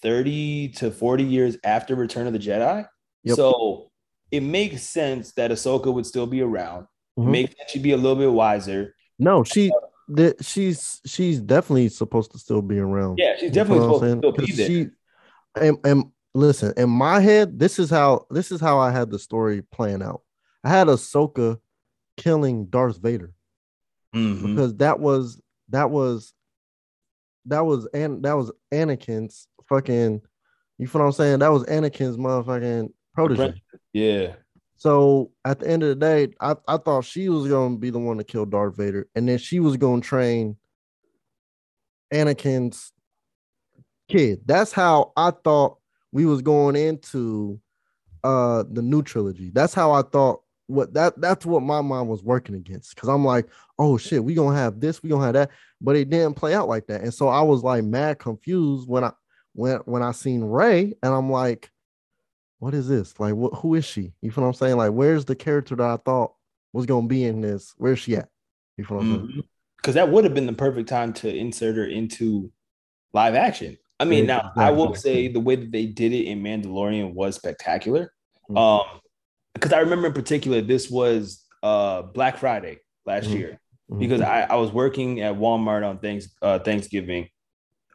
30 to 40 years after Return of the Jedi. Yep. So it makes sense that Ahsoka would still be around. Mhm. makes sense she'd be a little bit wiser. No, she th- she's she's definitely supposed to still be around. Yeah, she's definitely feel what I'm supposed to still be there. She, and, and listen, in my head, this is how this is how I had the story playing out. I had Ahsoka killing Darth Vader Mhm. because that was that was that was and that was Anakin's fucking. You feel what I'm saying? That was Anakin's motherfucking protege. Yeah. So at the end of the day, I, I thought she was gonna be the one to kill Darth Vader, and then she was gonna train Anakin's kid. That's how I thought we was going into uh the new trilogy. That's how I thought what that that's what my mind was working against. Cause I'm like, oh shit, we gonna have this, we gonna have that, but it didn't play out like that. And so I was like mad confused when I when when I seen Rey, and I'm like, what is this? Like, what? Who is she? You feel what I'm saying? Like, where's the character that I thought was gonna be in this? Where's she at? You feel what I'm saying? Because that would have been the perfect time to insert her into live action. I mean, now I will say the way that they did it in Mandalorian was spectacular. Mhm. Um, because I remember in particular, this was uh Black Friday last Mhm. year Mhm. because I, I was working at Walmart on thanks uh, Thanksgiving,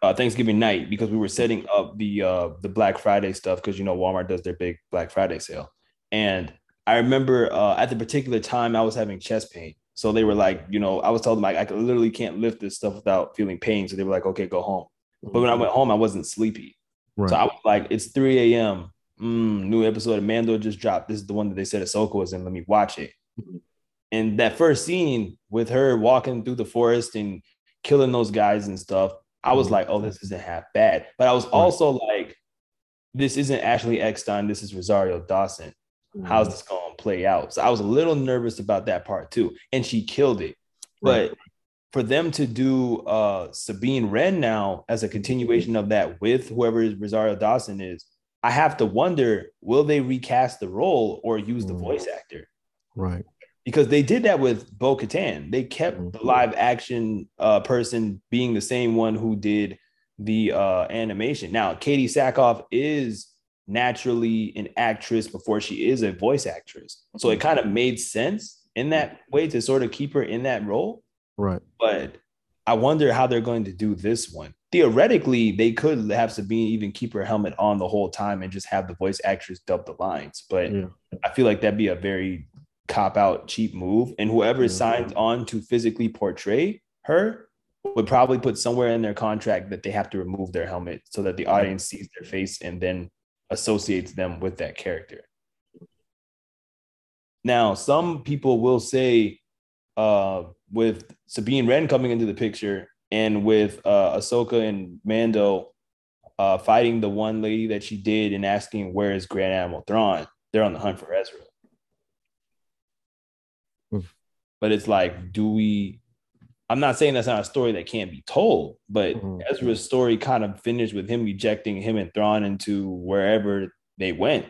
uh, Thanksgiving night because we were setting up the uh, the Black Friday stuff because you know Walmart does their big Black Friday sale, and I remember uh, at the particular time I was having chest pain, so they were like, you know, I was told them like I could- literally can't lift this stuff without feeling pain, so they were like, okay, go home. But when I went home, I wasn't sleepy, right. so I was like, it's 3 a.m. Mm, new episode of Mando just dropped. This is the one that they said Ahsoka was in. Let me watch it. Mhm. And that first scene with her walking through the forest and killing those guys and stuff, I was Mhm. like, oh, this isn't half bad. But I was also like, this isn't Ashley Eckstein. This is Rosario Dawson. how's this going to play out? So I was a little nervous about that part too, and she killed it. But for them to do uh Sabine Wren now as a continuation of that with whoever Rosario Dawson is, I have to wonder will they recast the role or use the Mm. voice actor? Right. Because they did that with Bo Katan. They kept Mhm. the live action uh, person being the same one who did the uh, animation. Now, Katee Sackhoff is naturally an actress before she is a voice actress. So it kind of made sense in that way to sort of keep her in that role Right. but I wonder how they're going to do this one. Theoretically, they could have Sabine even keep her helmet on the whole time and just have the voice actress dub the lines. But Yeah. I feel like that'd be a very cop out, cheap move. And whoever Yeah. signs on to physically portray her would probably put somewhere in their contract that they have to remove their helmet so that the audience sees their face and then associates them with that character. Now, some people will say, uh, with Sabine Wren coming into the picture and with uh, Ahsoka and Mando uh, fighting the one lady that she did and asking where is Grand Admiral Thrawn, they're on the hunt for Ezra. Hmm. But it's like, do we? I'm not saying that's not a story that can't be told, but Mhm. Ezra's story kind of finished with him rejecting him and Thrawn into wherever they went.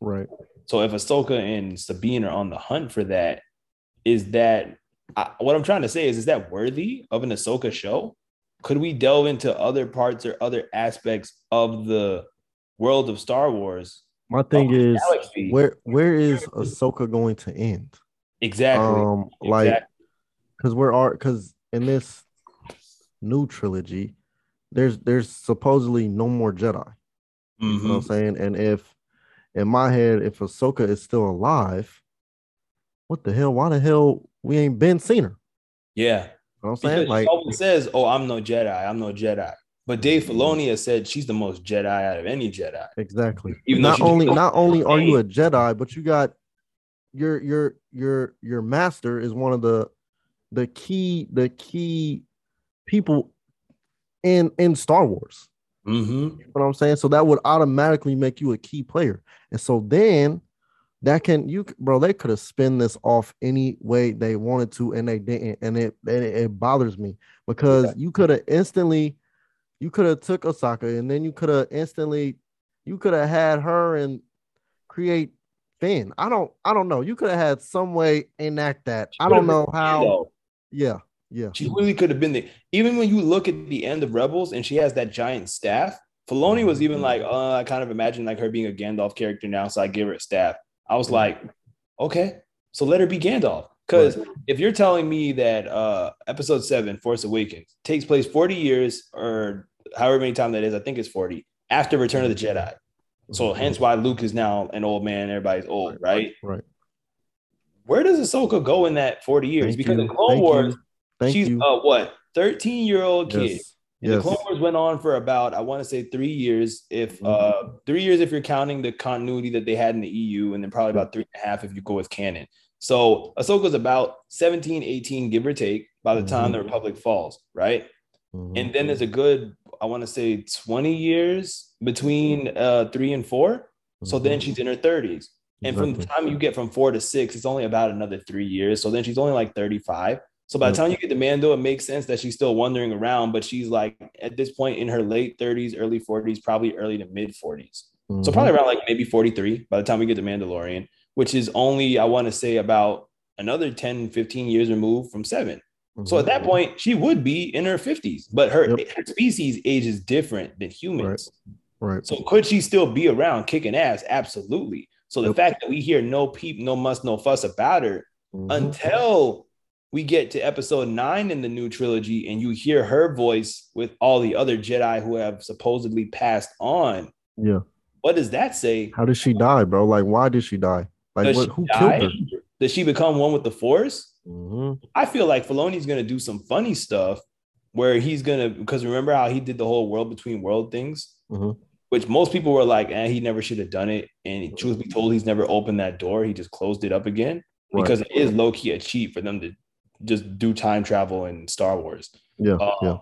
Right. So if Ahsoka and Sabine are on the hunt for that, is that I, what I'm trying to say is is that worthy of an Ahsoka show? Could we delve into other parts or other aspects of the world of Star Wars? My thing is Galaxy. where where is Ahsoka going to end? Exactly. Um, like Exactly. because we're art because in this new trilogy, there's there's supposedly no more Jedi. You know what I'm Mhm. saying? And if in my head, if Ahsoka is still alive, what the hell? Why the hell we ain't been seen her? Yeah. You know what I'm saying? she Like always says, "Oh, I'm no Jedi. I'm no Jedi." But Dave Mm-hmm. Filoni has said she's the most Jedi out of any Jedi. exactly. Even not only not only are you a Jedi, but you got your your your your master is one of the the key the key people in in Star Wars. Mm-hmm. You know what I'm saying? So that would automatically make you a key player. And so then that can you bro, they could have spin this off any way they wanted to, and they didn't. And it and it, it bothers me because Yeah. you could have instantly you could have took Ahsoka and then you could have instantly you could have had her and create Finn. I don't I don't know. You could have had some way enact that. I don't know how. Mando. Yeah, yeah. She really could have been there. even when you look at the end of Rebels and she has that giant staff. Filoni was even like, uh, I kind of imagine like her being a Gandalf character now, so I give her a staff. I was like, okay, so let her be Gandalf. Because if you're telling me that uh episode seven, Force Awakens, takes place 40 years or however many time that is, I think it's 40, after Return of the Jedi. So hence why Luke is now an old man, everybody's old, right? right. Where does Ahsoka go in that 40 years? Thank because you. in Clone Thank Wars, you. She's you. a what 13 year old kid yes. the Yes. clone wars went on for about i want to say three years if Mhm. uh three years if you're counting the continuity that they had in the eu and then probably about three and a half if you go with canon so ahsoka's about 17 18 give or take by the time Mhm. the republic falls right Mhm. and then there's a good i want to say 20 years between uh three and four so then Mhm. she's in her 30s and from the time you get from four to six, it's only about another three years. So then she's only like 35. So by the time you get to Mando, it makes sense that she's still wandering around, but she's like at this point in her late 30s, early 40s, probably early to mid 40s. So Mhm. probably around like maybe 43 by the time we get to Mandalorian, which is only, I want to say, about another 10, 15 years removed from seven. So at that Mhm. point, she would be in her 50s, but her, Yep. her species age is different than humans. right. So could she still be around kicking ass? Absolutely. So the Yep. fact that we hear no peep, no muss, no fuss about her Mhm. until we get to episode nine in the new trilogy and you hear her voice with all the other Jedi who have supposedly passed on. yeah. What does that say? How did she die, bro? Like, why did she die? Like, what, who die? killed her? Does she become one with the Force? Mhm. I feel like Filoni's gonna do some funny stuff where he's gonna because remember how he did the whole world between world things, Mhm. which most people were like, eh, he never should have done it. And truth be told, he's never opened that door. He just closed it up again Right. because it is low key a cheat for them to just do time travel in Star Wars. Yeah, Uh, yeah.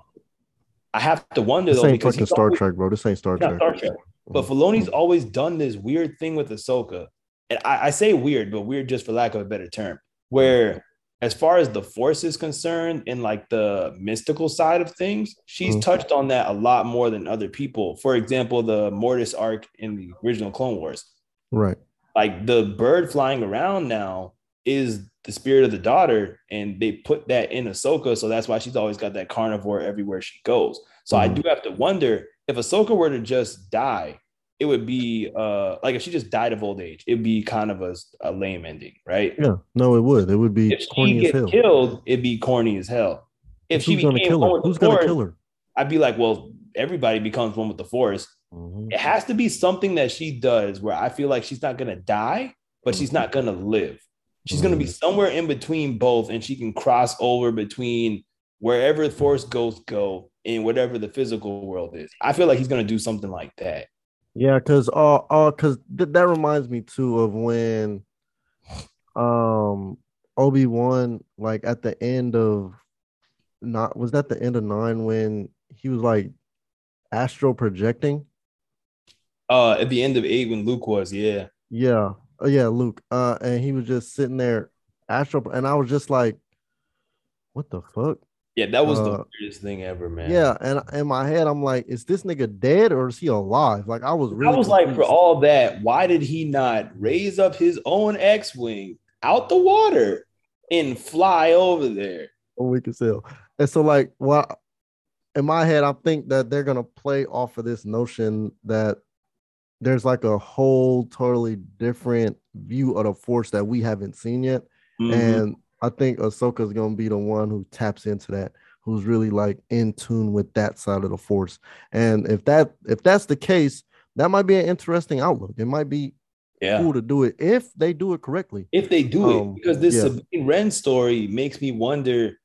I have to wonder This though ain't because fucking Star always- Trek, bro. This ain't Star Trek. Star Trek. But Filoni's always done this weird thing with Ahsoka and I, I say weird, but weird just for lack of a better term, where as far as the force is concerned and like the mystical side of things, she's mm-hmm. touched on that a lot more than other people. For example, the Mortis arc in the original Clone Wars. Right. Like the bird flying around now is the spirit of the daughter, and they put that in Ahsoka, so that's why she's always got that carnivore everywhere she goes. So mm-hmm. I do have to wonder if Ahsoka were to just die, it would be uh like if she just died of old age, it'd be kind of a, a lame ending, right? Yeah, no, it would. It would be if corny she get killed, it'd be corny as hell. If Who's she gonna kill her? Who's gonna kill her? I'd be like, well, everybody becomes one with the force. Mm-hmm. It has to be something that she does where I feel like she's not gonna die, but she's not gonna live. She's mm-hmm. gonna be mm-hmm. somewhere in between both, and she can cross over between wherever the force goes go in whatever the physical world is. I feel like he's gonna do something like that. Yeah, because uh, uh, because th- that reminds me too of when, um, Obi Wan like at the end of, not was that the end of nine when he was like, astral projecting. Uh, at the end of eight when Luke was, yeah, yeah, oh, yeah, Luke. Uh, and he was just sitting there, astral, and I was just like, what the fuck? Yeah, that was uh, the weirdest thing ever, man. Yeah, and in my head, I'm like, is this nigga dead or is he alive? Like, I was really. I was confused. like, for all that, why did he not raise up his own X-wing out the water and fly over there? Oh, we can tell. And so, like, well, in my head, I think that they're gonna play off of this notion that there's like a whole totally different view of the force that we haven't seen yet, mm-hmm. and I think Ahsoka is gonna be the one who taps into that, who's really like in tune with that side of the force. And if that if that's the case, that might be an interesting outlook. It might be yeah. cool to do it if they do it correctly. If they do um, it, because this yeah. Sabine Wren story makes me wonder,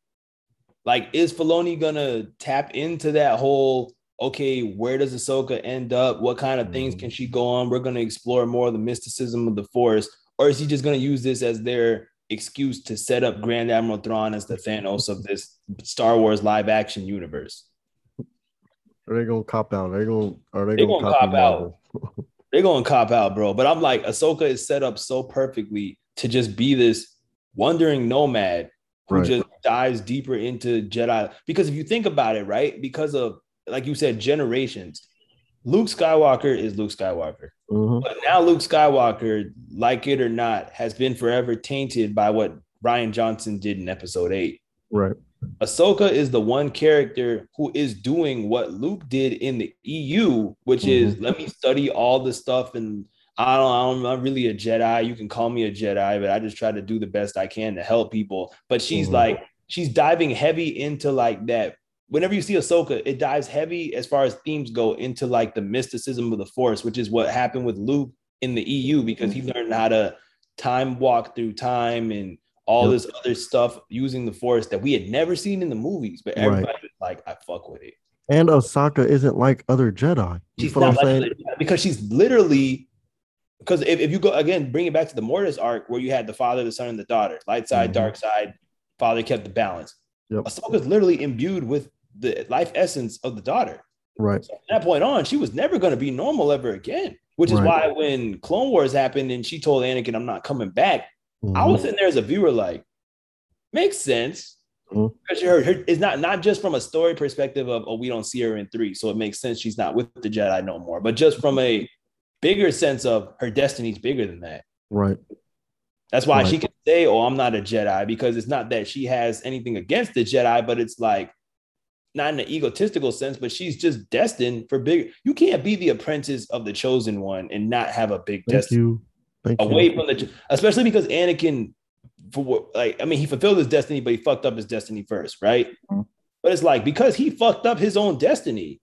like, is Filoni gonna tap into that whole? Okay, where does Ahsoka end up? What kind of things mm-hmm. can she go on? We're gonna explore more of the mysticism of the Force, or is he just gonna use this as their excuse to set up Grand Admiral Thrawn as the Thanos of this Star Wars live action universe. Are they gonna cop out? Are they gonna are they, they gonna, gonna cop out? They're gonna cop out, bro. But I'm like, Ahsoka is set up so perfectly to just be this wandering nomad who right. just dives deeper into Jedi. Because if you think about it, right, because of like you said, generations, Luke Skywalker is Luke Skywalker. Mm-hmm. But now Luke Skywalker, like it or not, has been forever tainted by what Rian Johnson did in episode eight. Right. Ahsoka is the one character who is doing what Luke did in the EU, which mm-hmm. is let me study all the stuff and I don't, I'm not really a Jedi. You can call me a Jedi, but I just try to do the best I can to help people. But she's mm-hmm. like, she's diving heavy into like that whenever you see Ahsoka, it dives heavy as far as themes go into like the mysticism of the Force, which is what happened with Luke in the EU because he learned how to time walk through time and all yep. this other stuff using the Force that we had never seen in the movies, but everybody right. was like, I fuck with it. And Ahsoka isn't like other Jedi. She's not like saying? because she's literally because if, if you go again, bring it back to the Mortis arc where you had the father, the son, and the daughter, light side, mm-hmm. dark side, father kept the balance. Yep. Ahsoka's literally imbued with the life essence of the daughter. Right. So from that point on, she was never going to be normal ever again. Which is right. why when Clone Wars happened and she told Anakin, "I'm not coming back," mm-hmm. I was sitting there as a viewer, like, makes sense. Mm-hmm. Because her, her, it's not not just from a story perspective of oh we don't see her in three, so it makes sense she's not with the Jedi no more. But just from a bigger sense of her destiny's bigger than that. Right. That's why right. she can say, "Oh, I'm not a Jedi," because it's not that she has anything against the Jedi, but it's like not in an egotistical sense, but she's just destined for big. You can't be the apprentice of the chosen one and not have a big Thank destiny. You. Thank away you. from the, especially because Anakin, for what, like, I mean, he fulfilled his destiny, but he fucked up his destiny first, right? Mm-hmm. But it's like because he fucked up his own destiny,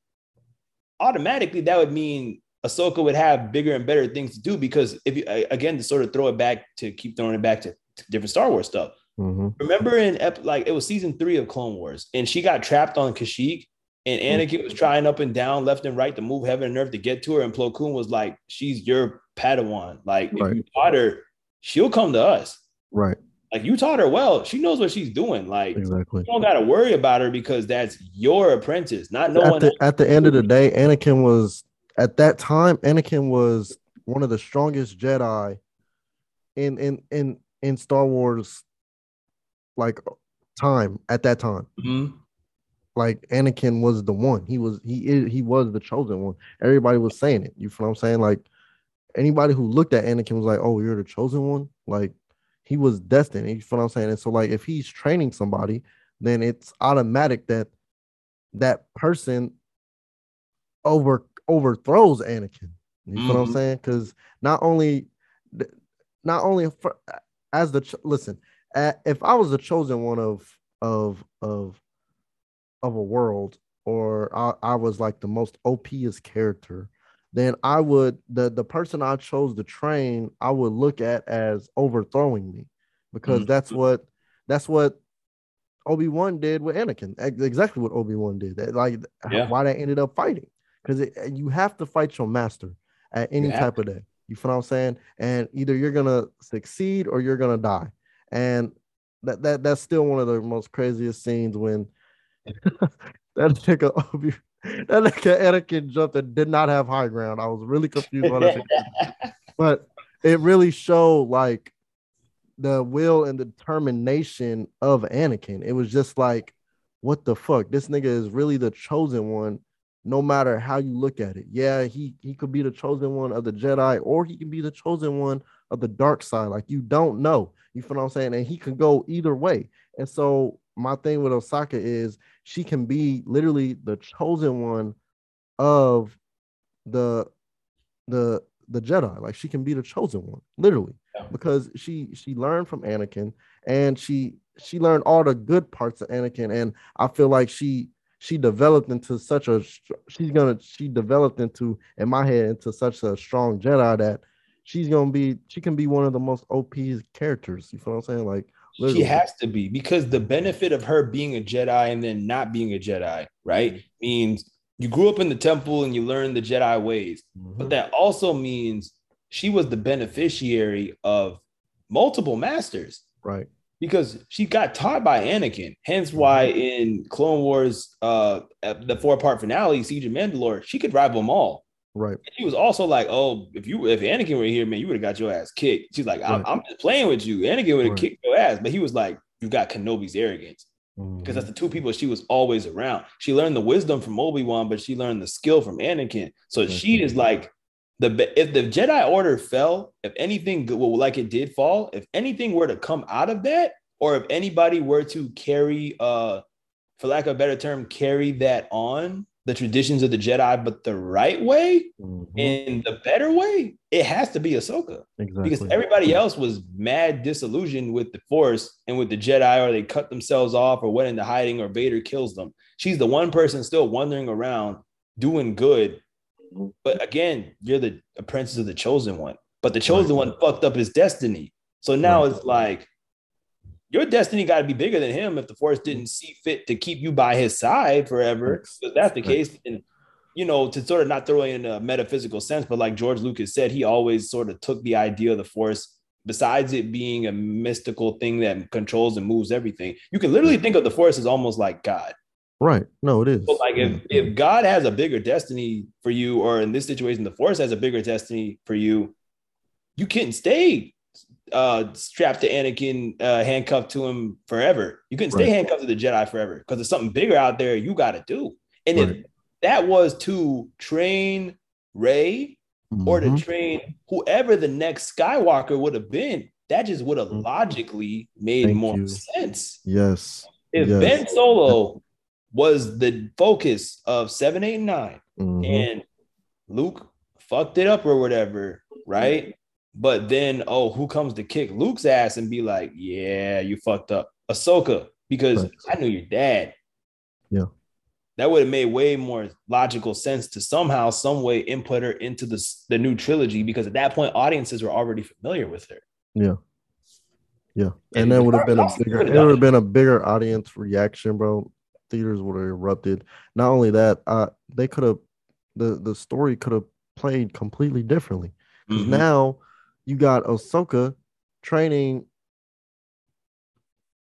automatically that would mean Ahsoka would have bigger and better things to do. Because if you again to sort of throw it back to keep throwing it back to, to different Star Wars stuff, Mm-hmm. Remember in ep- like it was season three of Clone Wars, and she got trapped on Kashyyyk, and mm-hmm. Anakin mm-hmm. was trying up and down, left and right to move heaven and earth to get to her, and Plo Koon was like, "She's your Padawan. Like right. if you taught her, she'll come to us. Right. Like you taught her well. She knows what she's doing. Like exactly. You don't got to worry about her because that's your apprentice, not no at one. The, at the end of the day, Anakin was at that time. Anakin was one of the strongest Jedi in in in in Star Wars like time at that time. Mhm. Like Anakin was the one. He was he is he was the chosen one. Everybody was saying it. You feel what I'm saying? Like anybody who looked at Anakin was like, "Oh, you're the chosen one." Like he was destined. You feel what I'm saying? And so like if he's training somebody, then it's automatic that that person over overthrows Anakin. You know what I'm Mhm. saying? Because not only, not only for, as the listen, if I was the chosen one of of of of a world, or I, I was like the most OPest character, then I would the the person I chose to train, I would look at as overthrowing me, because Mhm. that's what that's what Obi Wan did with Anakin. Exactly what Obi Wan did. That, like Yeah. why they ended up fighting, because you have to fight your master at any have type of day. You feel what I'm saying? And either you're gonna succeed or you're gonna die. And that that that's still one of the most craziest scenes when that nigga that nigga Anakin jumped and did not have high ground. I was really confused that. but it really showed like the will and the determination of Anakin. It was just like, what the fuck? This nigga is really the chosen one, no matter how you look at it. Yeah, he he could be the chosen one of the Jedi, or he can be the chosen one of the dark side. Like you don't know. You feel what I'm saying? And he can go either way. And so my thing with Ahsoka is she can be literally the chosen one of the the the Jedi. Like she can be the chosen one, literally, Yeah. because she she learned from Anakin and she she learned all the good parts of Anakin, and I feel like she she developed into such a she's gonna she developed into in my head into such a strong Jedi that she's gonna be she can be one of the most OP characters. You feel what I'm saying? Like She has to be because the benefit of her being a Jedi and then not being a Jedi, right, means you grew up in the temple and you learned the Jedi ways. Mhm. But that also means she was the beneficiary of multiple masters right, because she got taught by Anakin. Hence why in Clone Wars, uh, the four part finale, Siege of Mandalore, she could rival them all. right, And she was also like, "Oh, if you if Anakin were here, man, you would have got your ass kicked." She's like, "I'm, Right. I'm just playing with you." Anakin would have Right. kicked your ass, but he was like, "You got Kenobi's arrogance." because that's the two people she was always around. She learned the wisdom from Obi Wan, but she learned the skill from Anakin. So she is like the if the Jedi Order fell, if anything well, like it did fall, if anything were to come out of that, or if anybody were to carry, uh, for lack of a better term, carry that on the traditions of the Jedi, but the right way, Mhm. in the better way, it has to be Ahsoka exactly. because everybody else was mad disillusioned with the force and with the jedi or they cut themselves off or went into hiding or vader kills them she's the one person still wandering around doing good but again you're the apprentice of the chosen one but the chosen one fucked up his destiny so now Right. it's like your destiny got to be bigger than him if the force didn't see fit to keep you by his side forever if that's the case and you know, to sort of not throw in a metaphysical sense, but like George Lucas said, he always sort of took the idea of the force, besides it being a mystical thing that controls and moves everything. You can literally think of the force as almost like God. Right. No, it is. But like if, if God has a bigger destiny for you, or in this situation, the force has a bigger destiny for you, you couldn't stay uh strapped to Anakin, uh handcuffed to him forever. You couldn't stay Right. handcuffed to the Jedi forever because there's something bigger out there you got to do. And if that was to train Rey or to Mhm. train whoever the next Skywalker would have been, that just would have Mhm. logically made Thank more you. sense. yes. If Yes. Ben Solo was the focus of seven, eight, and 9 Mhm. and Luke fucked it up or whatever, right? But then, oh, who comes to kick Luke's ass and be like, yeah, you fucked up? Ahsoka, because Right. I knew your dad. Yeah. That would have made way more logical sense to somehow, some way input her into the, the new trilogy because at that point, audiences were already familiar with her. Yeah. Yeah. And And that would have been a bigger it would have been a bigger audience reaction, bro. Theaters would have erupted. Not only that, uh they could have the the story could have played completely differently. Because Mhm. now you got Ahsoka training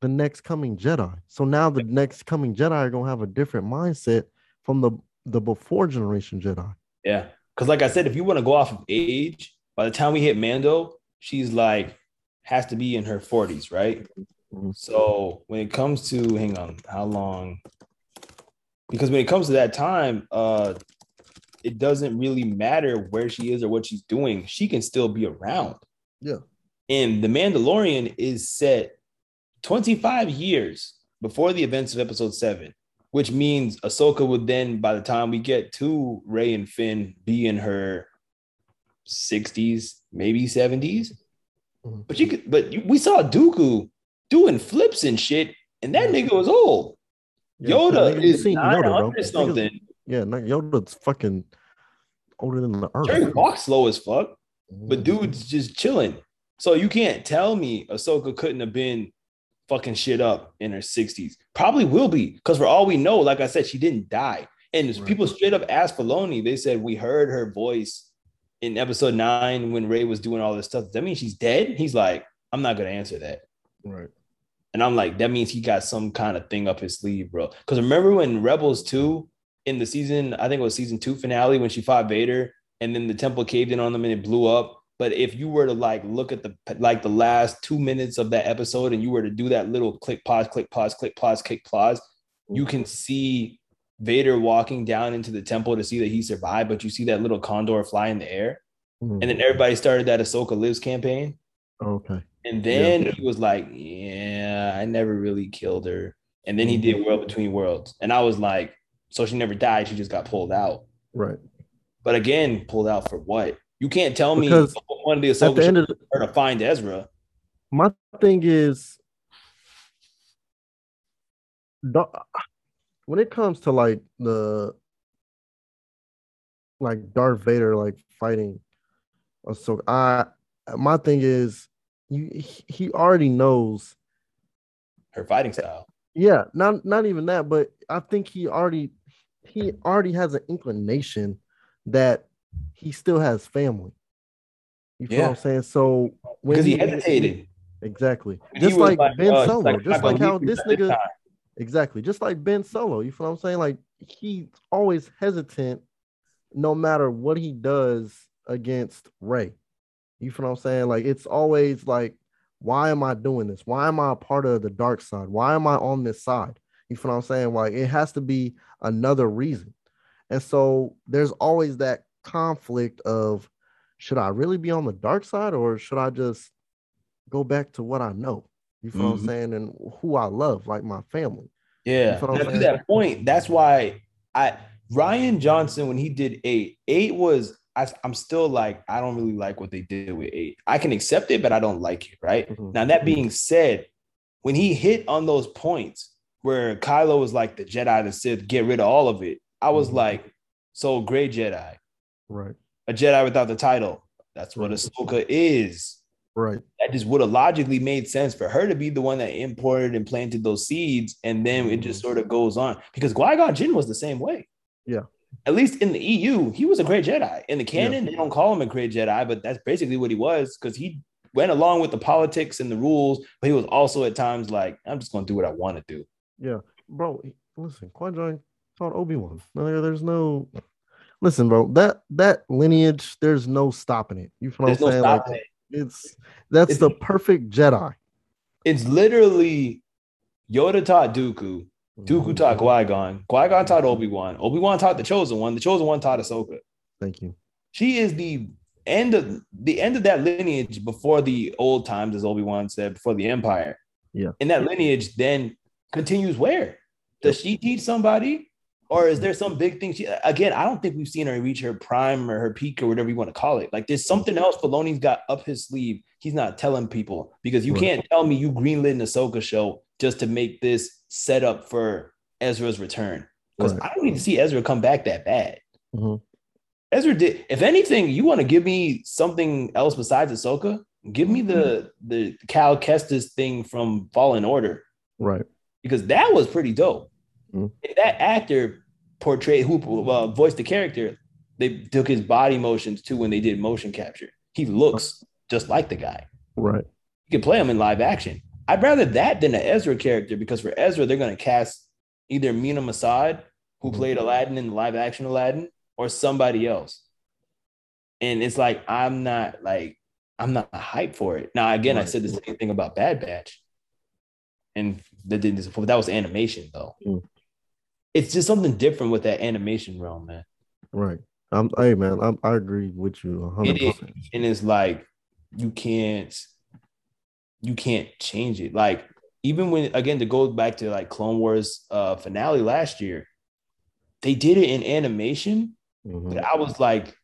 the next coming Jedi. So now the next coming Jedi are gonna have a different mindset from the the before generation Jedi. Yeah. Because, like I said, if you want to go off of age, by the time we hit Mando, she's like has to be in her 40s, right? Mhm. So when it comes to hang on, how long? Because when it comes to that time, uh it doesn't really matter where she is or what she's doing. She can still be around. Yeah. And The Mandalorian is set 25 years before the events of episode 7, which means Ahsoka would then by the time we get to Rey and Finn be in her 60s, maybe 70s. Mhm. But you could, but you, we saw Dooku doing flips and shit, and that nigga was old. Yeah, Yoda is seen Yoda, bro. 900 Niggas- something. Yeah, Yoda's fucking older than the earth. Jerry walks slow as fuck, but dude's just chilling. So you can't tell me Ahsoka couldn't have been fucking shit up in her 60s. Probably will be, because for all we know, like I said, she didn't die. And Right. people straight up asked Filoni, they said, We heard her voice in episode nine when Rey was doing all this stuff. Does that mean she's dead? He's like, I'm not gonna answer that. right. And I'm like, that means he got some kind of thing up his sleeve, bro. Because remember when Rebels 2 in the season, I think it was season two finale when she fought Vader and then the temple caved in on them and it blew up. But if you were to like look at the like the last two minutes of that episode and you were to do that little click pause, click pause, click pause, click pause, you can see Vader walking down into the temple to see that he survived, but you see that little condor fly in the air. Mhm. And then everybody started that Ahsoka Lives campaign. okay. And then he was like, Yeah, I never really killed her. And then he Mm-hmm. did World Between Worlds. And I was like, So she never died. She just got pulled out. Right. But again, pulled out for what? You can't tell me Because one of the Ahsoka the end of shows her to find Ezra. my thing is when it comes to like the like Darth Vader like fighting so I my thing is you he- he already knows Her fighting style. yeah not not even that but I think he already he already has an inclination that he still has family you feel what I'm saying so when Because he hesitated exactly He just was like, Ben uh, Solo like, just like how this nigga time. Exactly. Just like Ben Solo. You feel what I'm saying? Like he's always hesitant no matter what he does against Rey. You feel what I'm saying? Like it's always like, why am I doing this? Why am I a part of the dark side? Why am I on this side? You feel what I'm saying? Like it has to be another reason. And so there's always that conflict of should I really be on the dark side or should I just go back to what I know? You feel what Mhm. I'm saying? And who I love, like my family. Yeah. feel what I'm to that point, that's why I Rian Johnson when he did eight, eight was I, I'm still like I don't really like what they did with eight. I can accept it, but I don't like it. Right Mhm. now, that being said, when he hit on those points where Kylo was like the Jedi, the Sith, get rid of all of it, I was Mhm. like, so gray Jedi, Right. a Jedi without the title. That's what. Ahsoka is. Right. that just would have logically made sense for her to be the one that imported and planted those seeds, and then it just sort of goes on because Qui Gon Jinn was the same way. Yeah. At least in the EU, he was a gray Jedi. In the canon, they don't call him a gray Jedi, but that's basically what he was because he went along with the politics and the rules, but he was also at times like, I'm just going to do what I want to do. Yeah. Bro, listen, Qui-Gon taught Obi-Wan. No, there's no listen, bro. That that lineage, there's no stopping it. You feel what I'm no saying? like it. it's that's It's- the perfect Jedi. It's literally Yoda taught Dooku, Dooku Mhm. taught Qui Gon, Qui Gon taught Obi Wan, Obi Wan taught the Chosen One, the Chosen One taught Ahsoka. Thank you. she is the end of the end of that lineage before the old times, as Obi Wan said, before the Empire. Yeah. And that lineage then continues where? Does she teach somebody? Or is there some big thing? She again, I don't think we've seen her reach her prime or her peak or whatever you want to call it. Like there's something else Filoni's got up his sleeve. He's not telling people because you Right. can't tell me you greenlit an Ahsoka show just to make this set up for Ezra's return. Because Right. I don't need to see Ezra come back that bad. Mhm. Ezra did. If anything, you want to give me something else besides Ahsoka? Give me the the Cal Kestis thing from Fallen Order Right. because that was pretty dope. Mhm. That actor portrayed who uh, voiced the character. They took his body motions too when they did motion capture. He looks just like the guy. Right. You can play him in live action. I'd rather that than an Ezra character because for Ezra they're going to cast either Mena Massoud, who Mhm. played Aladdin in the live action Aladdin, or somebody else. And it's like I'm not like I'm not hyped for it. Now, again, I said the same thing about Bad Batch, and that didn't disappoint. That was animation, though. Mm. It's just something different with that animation realm, man. Right. I'm hey man, I'm, I agree with you a hundred It is, percent. and it's like you can't, you can't change it. Like even when again to go back to like Clone Wars uh finale last year, they did it in animation, Mhm. but I was like,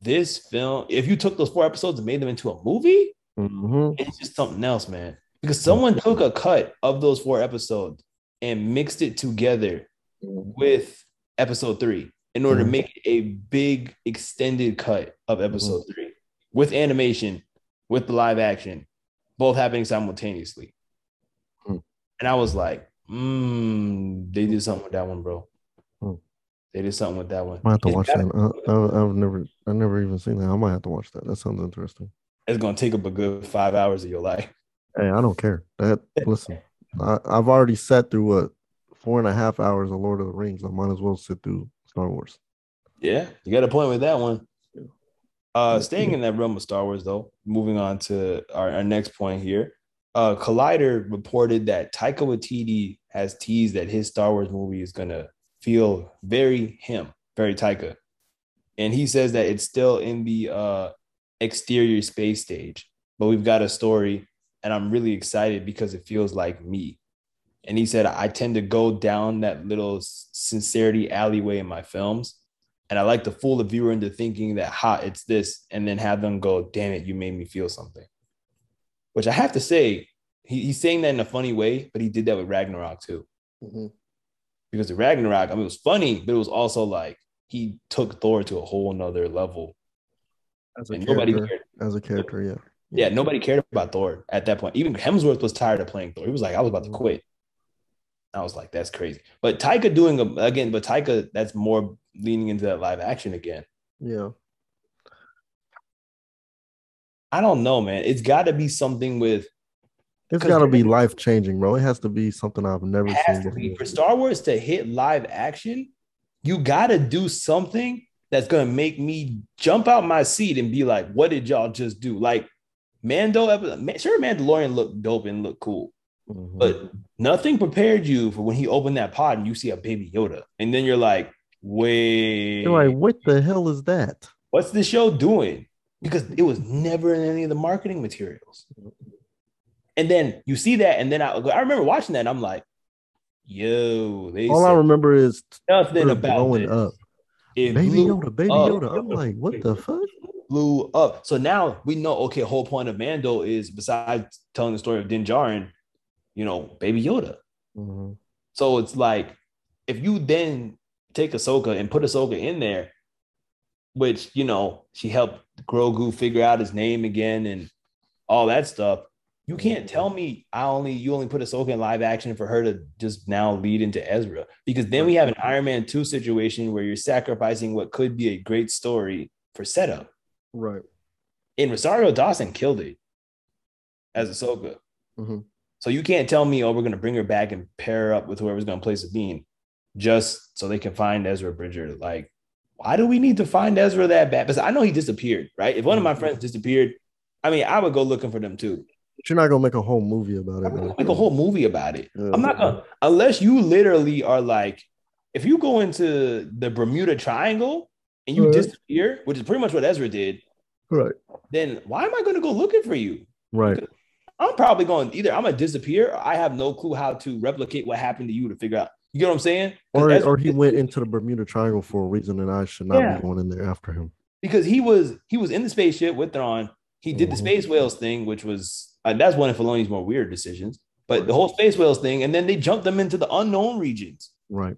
this film, if you took those four episodes and made them into a movie, Mhm. it's just something else, man. Because someone took a cut of those four episodes and mixed it together with episode three in order to Mhm. make a big extended cut of episode three with animation, with the live action, both happening simultaneously. Hmm. And I was like, mm, they did something with that one, bro. Hmm. They did something with that one. I might have to It's watch gotta- that. I, I, I've never, I never even seen that. I might have to watch that. That sounds interesting. It's gonna take up a good five hours of your life. Hey, I don't care. That listen, I, I've already sat through what four and a half hours of Lord of the Rings. I might as well sit through Star Wars. Yeah, you got a point with that one. Uh, staying in that realm of Star Wars, though, moving on to our, our next point here. Uh, Collider reported that Taika Waititi has teased that his Star Wars movie is gonna feel very him, very Taika, and he says that it's still in the uh, exterior space stage, but we've got a story, and I'm really excited because it feels like me. And he said, I tend to go down that little sincerity alleyway in my films. And I like to fool the viewer into thinking that, ha, it's this, and then have them go, damn it, you made me feel something. Which I have to say, he, he's saying that in a funny way, but he did that with Ragnarok too. Because the Ragnarok, I mean, it was funny, but it was also like he took Thor to a whole nother level. As a And nobody character, cared. as a character, yeah. Yeah, nobody cared about Thor at that point. Even Hemsworth was tired of playing Thor. He was like, I was about to Mhm. quit. I was like, that's crazy. But Taika doing a, again, but Taika, that's more leaning into that live action again. Yeah. I don't know, man. It's got to be something with It's got to be life changing, bro. It has to be something I've never it has seen to be for Star Wars to hit live action. You got to do something that's gonna make me jump out my seat and be like, "What did y'all just do?" Like Mando, sure, Mandalorian looked dope and looked cool, Mhm. but nothing prepared you for when he opened that pod and you see a baby Yoda, and then you're like, "Wait, You're like, what the hell is that? what's the show doing?" Because it was never in any of the marketing materials. And then you see that, and then I, I remember watching that, and I'm like, "Yo, they All I remember is nothing about blowing this. up. It Baby Yoda, baby up. Yoda. I'm like, what the fuck? blew up. So now we know, okay, whole point of Mando is besides telling the story of Din Djarin, you know, Baby Yoda. Mhm. So it's like if you then take Ahsoka and put Ahsoka in there, which you know she helped Grogu figure out his name again and all that stuff. You can't tell me I only you only put Ahsoka in live action for her to just now lead into Ezra because then we have an Iron Man 2 situation where you're sacrificing what could be a great story for setup. Right. And Rosario Dawson killed it as Ahsoka. Mhm. So you can't tell me, oh, we're gonna bring her back and pair her up with whoever's gonna play Sabine, just so they can find Ezra Bridger. Like, why do we need to find Ezra that bad? Because I know he disappeared, right? If one of my mm-hmm. friends disappeared, I mean, I would go looking for them too. But you're not gonna make a whole movie about it, I'm gonna make a whole movie about it. Yeah. I'm not gonna unless you literally are like, if you go into the Bermuda Triangle and you Right. disappear, which is pretty much what Ezra did, Right. then why am I gonna go looking for you? Right. I'm probably going either I'm gonna disappear or I have no clue how to replicate what happened to you to figure out. You get what I'm saying? Or, or he went into the Bermuda Triangle for a reason, and I should not Yeah. be going in there after him. because he was he was in the spaceship with Thrawn. He did the Mhm. space whales thing, which was uh, that's one of Filoni's more weird decisions. But the whole space whales thing, and then they jumped them into the unknown regions. Right.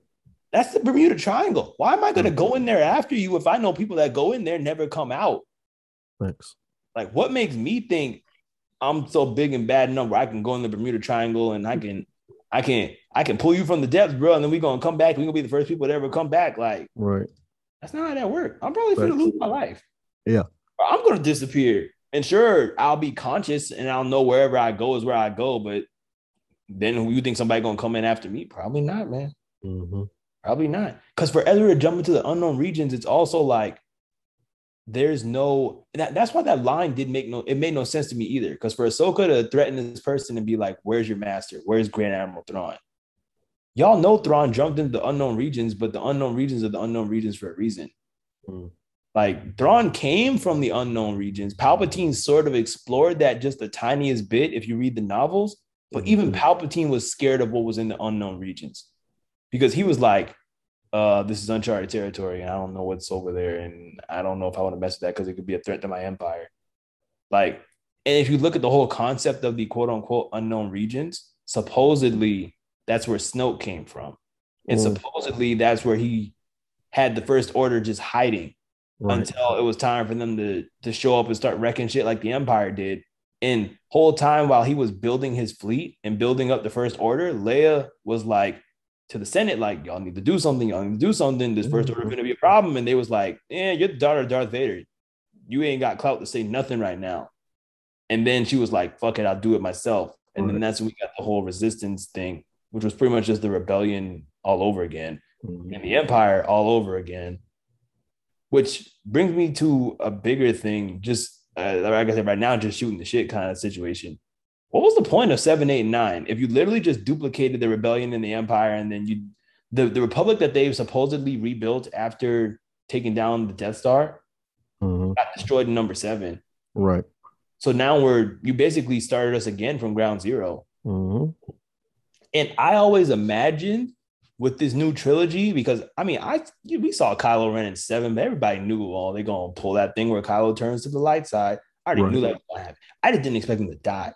That's the Bermuda Triangle. Why am I gonna go in there after you if I know people that go in there never come out? Thanks. Like, what makes me think I'm so big and bad enough where I can go in the Bermuda Triangle and I can, I can, I can pull you from the depths, bro, and then we're gonna come back. We're gonna be the first people to ever come back. Like, Right. that's not how that works. I'm probably gonna lose my life. Yeah. I'm gonna disappear. And sure, I'll be conscious and I'll know wherever I go is where I go. But then who you think somebody gonna come in after me? Probably not, man. hmm Probably not. Because for Ezra to jump into the unknown regions, it's also like there's no that, that's why that line didn't make no it made no sense to me either. Because for Ahsoka to threaten this person and be like, "Where's your master? Where's Grand Admiral Thrawn?" Y'all know Thrawn jumped into the unknown regions, but the unknown regions are the unknown regions for a reason. Mm. Like Thrawn came from the unknown regions. Palpatine sort of explored that just the tiniest bit if you read the novels. But even mm-hmm. Palpatine was scared of what was in the unknown regions because he was like, uh, this is uncharted territory and I don't know what's over there. And I don't know if I want to mess with that because it could be a threat to my empire. Like, and if you look at the whole concept of the quote unquote unknown regions, supposedly that's where Snoke came from. And mm. supposedly that's where he had the first order just hiding right. until it was time for them to to show up and start wrecking shit like the Empire did. And whole time while he was building his fleet and building up the First Order, Leia was like to the Senate, like y'all need to do something. Y'all need to do something. This First Order is going to be a problem. And they was like, "Yeah, you're the daughter of Darth Vader. You ain't got clout to say nothing right now." And then she was like, "Fuck it, I'll do it myself." And right. then that's when we got the whole resistance thing, which was pretty much just the rebellion all over again, mm-hmm. and the Empire all over again which brings me to a bigger thing. Just uh, like I said, right now, just shooting the shit kind of situation. What was the point of seven, eight, and nine? If you literally just duplicated the rebellion in the empire, and then you, the the republic that they've supposedly rebuilt after taking down the Death Star, mm-hmm. got destroyed in number seven. Right. So now we're you basically started us again from ground 0 mm-hmm. And I always imagined with this new trilogy because I mean I we saw Kylo Ren in seven, but everybody knew oh they're gonna pull that thing where Kylo turns to the light side. I already right. knew that was gonna happen. I just didn't expect him to die,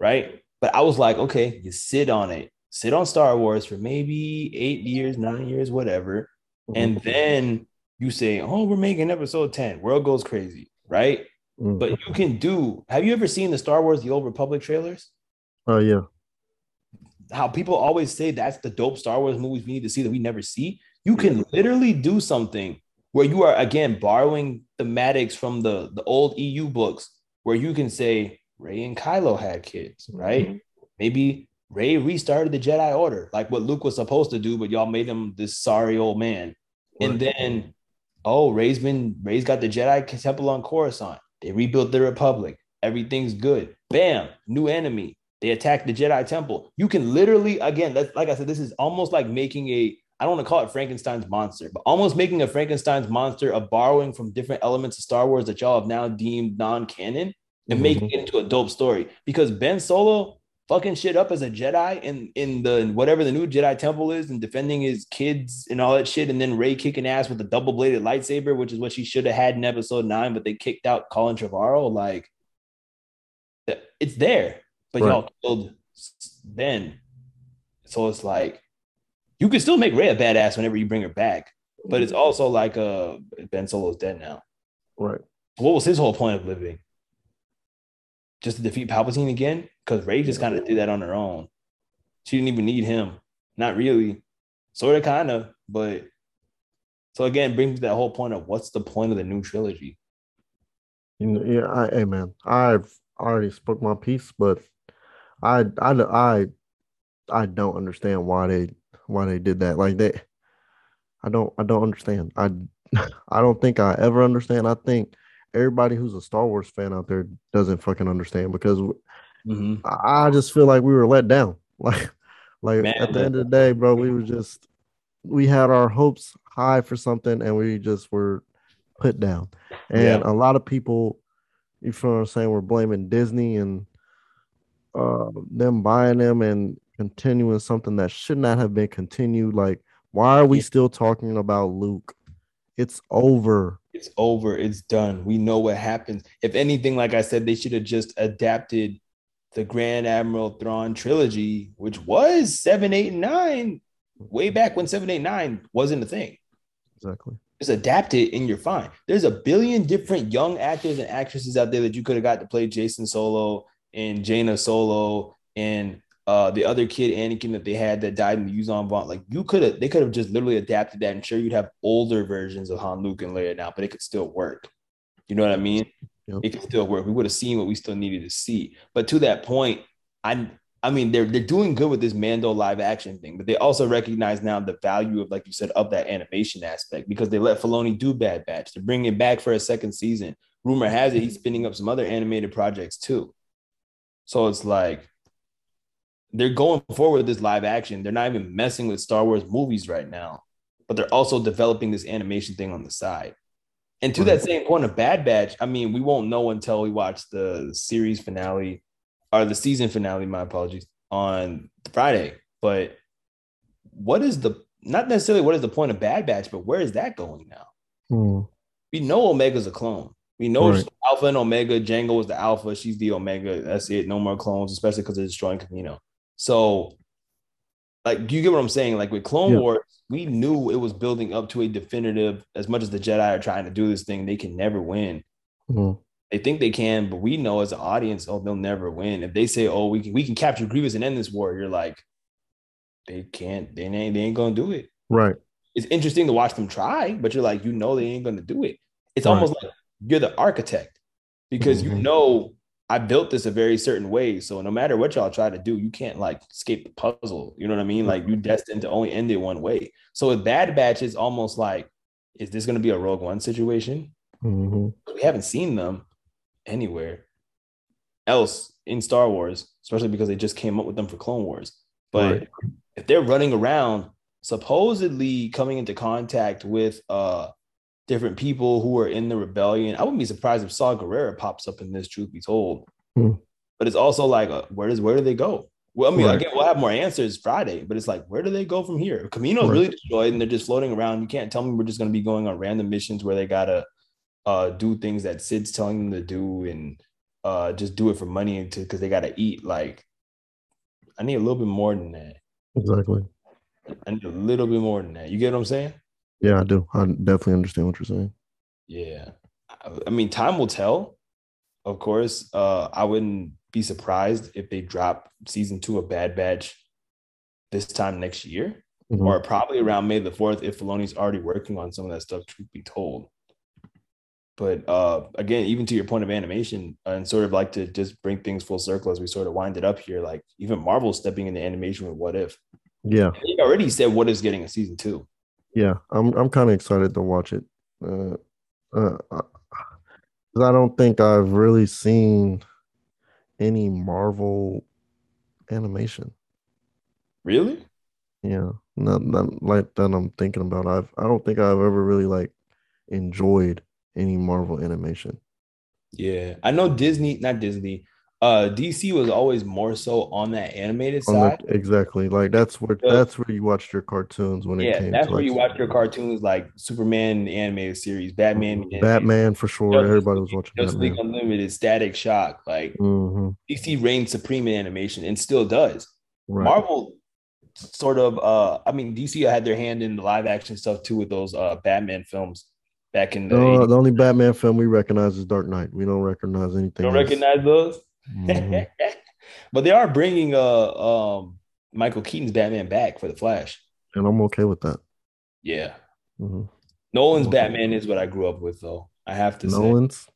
right? But I was like, okay, you sit on it, sit on Star Wars for maybe eight years, nine years, whatever, mm-hmm. and then you say, oh, we're making episode ten, world goes crazy, right? Mm-hmm. But you can do. Have you ever seen the Star Wars: The Old Republic trailers? Oh yeah how people always say that's the dope Star Wars movies we need to see that we never see. You can literally do something where you are again borrowing thematics from the the old EU books, where you can say Rey and Kylo had kids, right? Mm-hmm. Maybe Rey restarted the Jedi Order, like what Luke was supposed to do, but y'all made him this sorry old man. Right. And then, oh, Rey's been Rey's got the Jedi Temple on Coruscant. They rebuilt the Republic. Everything's good. Bam, new enemy. They attack the Jedi Temple. You can literally, again, that's like I said, this is almost like making a, I don't want to call it Frankenstein's monster, but almost making a Frankenstein's monster of borrowing from different elements of Star Wars that y'all have now deemed non-canon and mm-hmm. making it into a dope story. Because Ben Solo fucking shit up as a Jedi in in the whatever the new Jedi Temple is and defending his kids and all that shit, and then Rey kicking ass with a double bladed lightsaber, which is what she should have had in Episode Nine, but they kicked out Colin Trevorrow. Like, it's there but right. y'all killed Ben. So it's like you can still make Rey a badass whenever you bring her back, but it's also like uh Ben Solo's dead now. Right. What was his whole point of living? Just to defeat Palpatine again? Because Rey just kind of did that on her own. She didn't even need him. Not really. Sort of, kind of, but so again, brings that whole point of what's the point of the new trilogy? You know, yeah, I, hey man, I've already spoke my piece, but I I I I don't understand why they why they did that. Like they, I don't I don't understand. I I don't think I ever understand. I think everybody who's a Star Wars fan out there doesn't fucking understand because mm-hmm. I, I, just feel like we were let down. Like like Man, at the end of the day, bro, we were just we had our hopes high for something and we just were put down. And yeah. a lot of people, you feel what I'm saying, we're blaming Disney and uh, them buying them and continuing something that should not have been continued. Like, why are we still talking about Luke? It's over. It's over. It's done. We know what happens. If anything, like I said, they should have just adapted the Grand Admiral Thrawn trilogy, which was seven, eight, and nine, way back when seven, eight, nine wasn't a thing. Exactly. Just adapt it and you're fine. There's a billion different young actors and actresses out there that you could have got to play Jacen Solo and Jaina Solo and uh, the other kid Anakin that they had that died in the Yuuzhan Vong. Like you could have, they could have just literally adapted that, and sure you'd have older versions of Han, Luke, and Leia now, but it could still work. You know what I mean? Yep. It could still work. We would have seen what we still needed to see. But to that point, I I mean, they're they're doing good with this Mando live action thing, but they also recognize now the value of, like you said, of that animation aspect because they let Filoni do Bad Batch. They're bringing it back for a second season. Rumor has it he's spinning up some other animated projects too. So it's like they're going forward with this live action. They're not even messing with Star Wars movies right now, but they're also developing this animation thing on the side. And to right. that same point of Bad Batch, I mean, we won't know until we watch the series finale or the season finale, my apologies, on Friday. But what is the not necessarily what is the point of Bad Batch, but where is that going now? Hmm. We know Omega's a clone. We know right. Alpha and Omega. Jango was the Alpha. She's the Omega. That's it. No more clones, especially because they're destroying Kamino. So, like, do you get what I'm saying? Like with Clone yeah. Wars, we knew it was building up to a definitive. As much as the Jedi are trying to do this thing, they can never win. Mm-hmm. They think they can, but we know as an audience, oh, they'll never win. If they say, oh, we can we can capture Grievous and end this war, you're like, they can't. They ain't. They ain't gonna do it. Right. It's interesting to watch them try, but you're like, you know, they ain't gonna do it. It's right. almost like you're the architect because mm-hmm. you know I built this a very certain way. So no matter what y'all try to do, you can't like escape the puzzle. You know what I mean? Like you destined to only end it one way. So with Bad Batch, it's almost like, is this going to be a Rogue One situation? Mm-hmm. We haven't seen them anywhere else in Star Wars, especially because they just came up with them for Clone Wars. But right. if they're running around, supposedly coming into contact with uh different people who are in the rebellion. I wouldn't be surprised if Saw Gerrera pops up in this. Truth be told, hmm. but it's also like, uh, where does where do they go? Well, I mean, right. again, we'll have more answers Friday, but it's like, where do they go from here? Kamino's right. really destroyed, and they're just floating around. You can't tell me we're just going to be going on random missions where they gotta uh, do things that Cid's telling them to do, and uh, just do it for money and to because they gotta eat. Like, I need a little bit more than that. Exactly. I need a little bit more than that. You get what I'm saying? Yeah, I do. I definitely understand what you're saying. Yeah. I mean, time will tell. Of course, uh, I wouldn't be surprised if they drop season two of Bad Batch this time next year, mm-hmm. or probably around May the 4th if Filoni's already working on some of that stuff, truth be told. But uh, again, even to your point of animation, and sort of like to just bring things full circle as we sort of wind it up here, like even Marvel stepping into animation with What If. Yeah. They already said What If's getting a season two. Yeah, I'm I'm kind of excited to watch it. Uh, uh, I don't think I've really seen any Marvel animation. Really? Yeah, not, not like that. I'm thinking about. I've I don't think I've ever really like enjoyed any Marvel animation. Yeah, I know Disney, not Disney uh DC was always more so on that animated on side. The, exactly. Like that's where that's where you watched your cartoons when yeah, it came. That's where like, you watched your cartoons like Superman animated series, Batman. Batman for sure. Justice Everybody was watching Justice League Unlimited, Static Shock. Like mm-hmm. DC reigned supreme in animation and still does. Right. Marvel sort of uh I mean DC had their hand in the live action stuff too with those uh Batman films back in the uh, the only Batman film we recognize is Dark Knight. We don't recognize anything. Don't else. recognize those? Mm-hmm. but they are bringing uh um Michael Keaton's Batman back for the Flash, and I'm okay with that. Yeah, mm-hmm. Nolan's okay. Batman is what I grew up with, though. I have to say Nolan's. Say.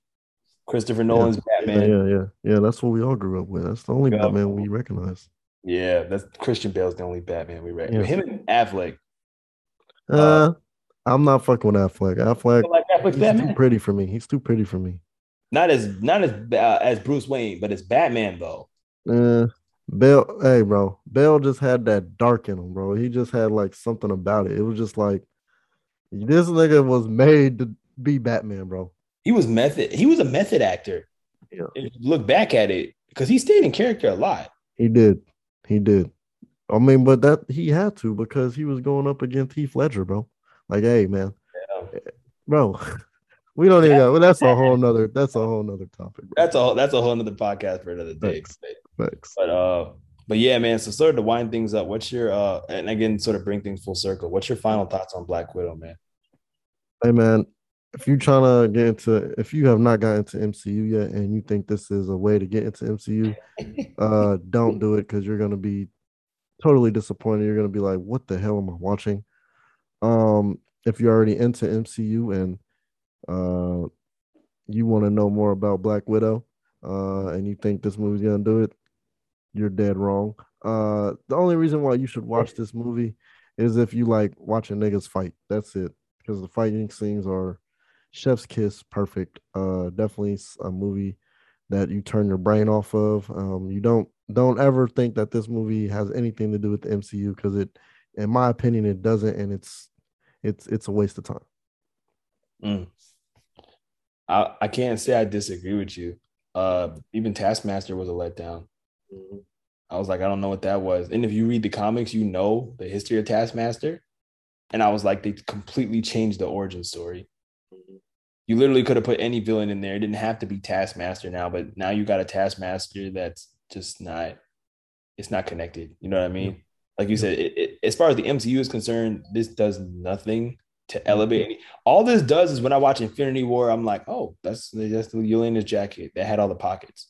Christopher Nolan's yeah. Batman. Yeah, yeah, yeah. That's what we all grew up with. That's the only. Batman we recognize. Yeah, that's Christian Bale's the only Batman we recognize. Yeah. Him and Affleck. Uh, uh, I'm not fucking with Affleck. Affleck, like he's Batman? too pretty for me. He's too pretty for me. Not as not as uh, as Bruce Wayne, but as Batman though. Uh, Bale, hey bro, Bale just had that dark in him, bro. He just had like something about it. It was just like this nigga was made to be Batman, bro. He was method. He was a method actor. Yeah. look back at it, because he stayed in character a lot. He did. He did. I mean, but that he had to because he was going up against Heath Ledger, bro. Like, hey, man, yeah. bro. We don't even. Well, that's a whole nother. That's a whole nother topic. Bro. That's a that's a whole nother podcast for another day. Thanks. Thanks. But uh, but yeah, man. So sort of to wind things up, what's your uh, and again, sort of bring things full circle. What's your final thoughts on Black Widow, man? Hey, man. If you're trying to get into, if you have not gotten into MCU yet, and you think this is a way to get into MCU, uh, don't do it because you're gonna be totally disappointed. You're gonna be like, "What the hell am I watching?" Um, if you're already into MCU and uh, you want to know more about Black Widow, uh, and you think this movie's gonna do it, you're dead wrong. Uh, the only reason why you should watch this movie is if you like watching niggas fight. That's it. Because the fighting scenes are chef's kiss, perfect. Uh, definitely a movie that you turn your brain off of. Um, you don't don't ever think that this movie has anything to do with the MCU because it, in my opinion, it doesn't, and it's it's it's a waste of time. Mm. I I can't say I disagree with you. Uh, even Taskmaster was a letdown. Mm-hmm. I was like, I don't know what that was. And if you read the comics, you know the history of Taskmaster. And I was like, they completely changed the origin story. Mm-hmm. You literally could have put any villain in there. It didn't have to be Taskmaster now, but now you got a Taskmaster that's just not, it's not connected. You know what I mean? Like you said, it, it, as far as the MCU is concerned, this does nothing to mm-hmm. elevate. All this does is when I watch Infinity War, I'm like, oh, that's that's the Yelena's jacket that had all the pockets.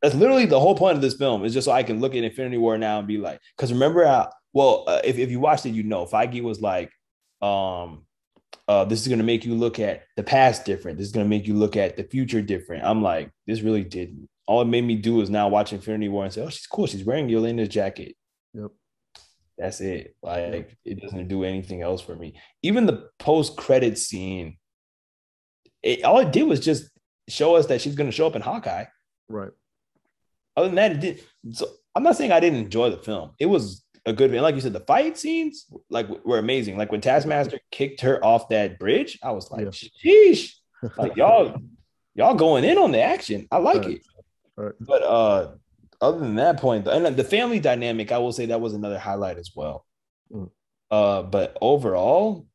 That's literally the whole point of this film is just so I can look at Infinity War now and be like, because remember how well uh, if if you watched it, you know Feige was like, um, uh, this is gonna make you look at the past different. This is gonna make you look at the future different. I'm like, this really didn't. All it made me do is now watch Infinity War and say, oh, she's cool. She's wearing Yelena's jacket. That's it. Like it doesn't do anything else for me. Even the post credit scene, it, all it did was just show us that she's going to show up in Hawkeye. Right. Other than that, it did. So I'm not saying I didn't enjoy the film. It was a good film. Like you said, the fight scenes like were amazing. Like when Taskmaster kicked her off that bridge, I was like, yeah. sheesh. Like y'all, y'all going in on the action. I like right. it. Right. But uh other than that point, and the family dynamic, I will say that was another highlight as well. Mm. Uh, but overall,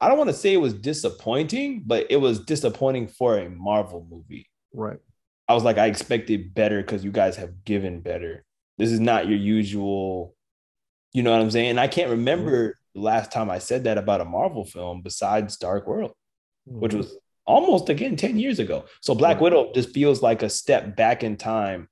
I don't want to say it was disappointing, but it was disappointing for a Marvel movie. Right. I was like, I expected better because you guys have given better. This is not your usual, you know what I'm saying? And I can't remember mm-hmm. the last time I said that about a Marvel film besides Dark World, mm-hmm. which was almost again 10 years ago. So Black Widow just feels like a step back in time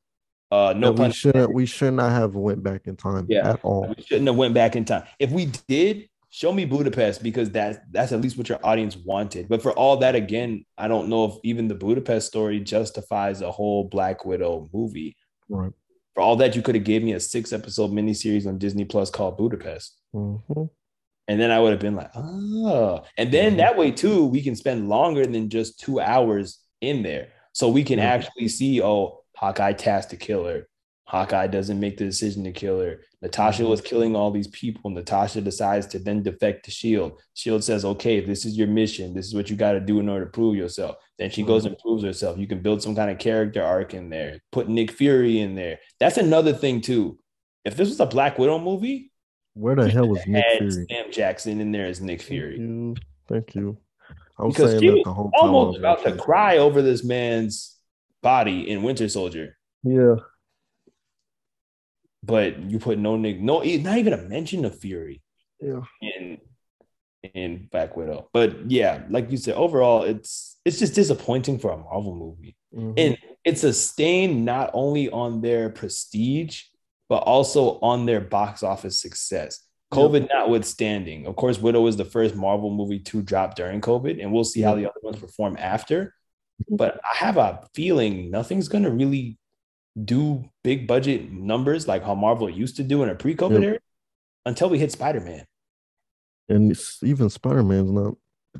uh, no, we shouldn't. We should not have went back in time. Yeah, at all. We shouldn't have went back in time. If we did, show me Budapest because that's that's at least what your audience wanted. But for all that, again, I don't know if even the Budapest story justifies a whole Black Widow movie. Right. For all that, you could have gave me a six episode miniseries on Disney Plus called Budapest. Mm-hmm. And then I would have been like, oh. And then mm-hmm. that way, too, we can spend longer than just two hours in there. So we can mm-hmm. actually see, oh, Hawkeye tasked to kill her. Hawkeye doesn't make the decision to kill her. Natasha mm-hmm. was killing all these people. Natasha decides to then defect to Shield. Shield says, "Okay, this is your mission, this is what you got to do in order to prove yourself." Then she goes mm-hmm. and proves herself. You can build some kind of character arc in there. Put Nick Fury in there. That's another thing too. If this was a Black Widow movie, where the hell was Nick Fury? Sam Jackson in there as Nick Fury. Thank you. Thank you. I was because saying that the whole time. Almost about to cry over this man's body in Winter Soldier. Yeah. But you put no Nick, no, not even a mention of Fury. Yeah. In in Black Widow. But yeah, like you said, overall, it's it's just disappointing for a Marvel movie. Mm-hmm. And it's a stain not only on their prestige, but also on their box office success. COVID yep. notwithstanding, of course, Widow is the first Marvel movie to drop during COVID, and we'll see how the other ones perform after. But I have a feeling nothing's gonna really do big budget numbers like how Marvel used to do in a pre-COVID era until we hit Spider-Man. And even Spider-Man's not.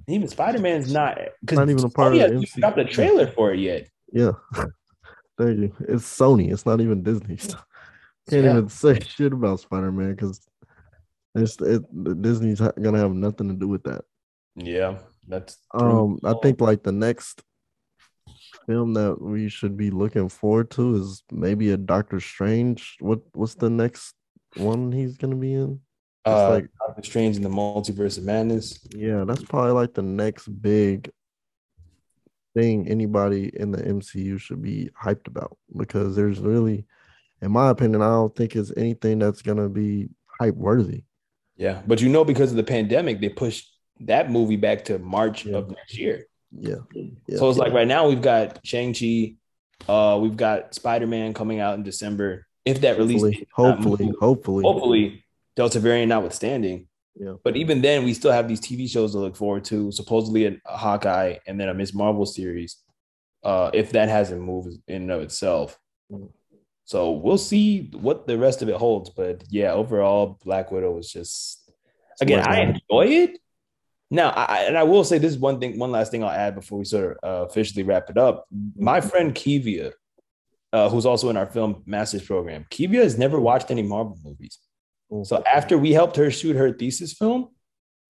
Even Spider-Man's not because not even a part of the MCU. Got the trailer for it yet? Yeah, thank you. It's Sony. It's not even Disney. Can't yeah. even say shit about Spider-Man because it's it, Disney's gonna have nothing to do with that. Yeah, that's. Um, I think like the next film that we should be looking forward to is maybe a Doctor Strange. What what's the next one he's gonna be in? uh, like Doctor Strange in the Multiverse of Madness. Yeah, that's probably like the next big thing anybody in the MCU should be hyped about because there's really, in my opinion, I don't think it's anything that's gonna be hype worthy. Yeah, but you know, because of the pandemic, they pushed that movie back to March yeah. of next year. Yeah. yeah. So it's like right now we've got Shang-Chi, uh, we've got Spider-Man coming out in December. If that release hopefully, hopefully, hopefully, hopefully, Delta variant notwithstanding. Yeah. But even then, we still have these TV shows to look forward to. Supposedly a, a Hawkeye and then a Ms. Marvel series. Uh, if that hasn't moved in and of itself. Mm. So we'll see what the rest of it holds. But yeah, overall, Black Widow was just again, I enjoy it. Now, I, and I will say this is one thing, one last thing I'll add before we sort of uh, officially wrap it up. My friend Kivia, uh, who's also in our film masters program, Kivia has never watched any Marvel movies. So after we helped her shoot her thesis film,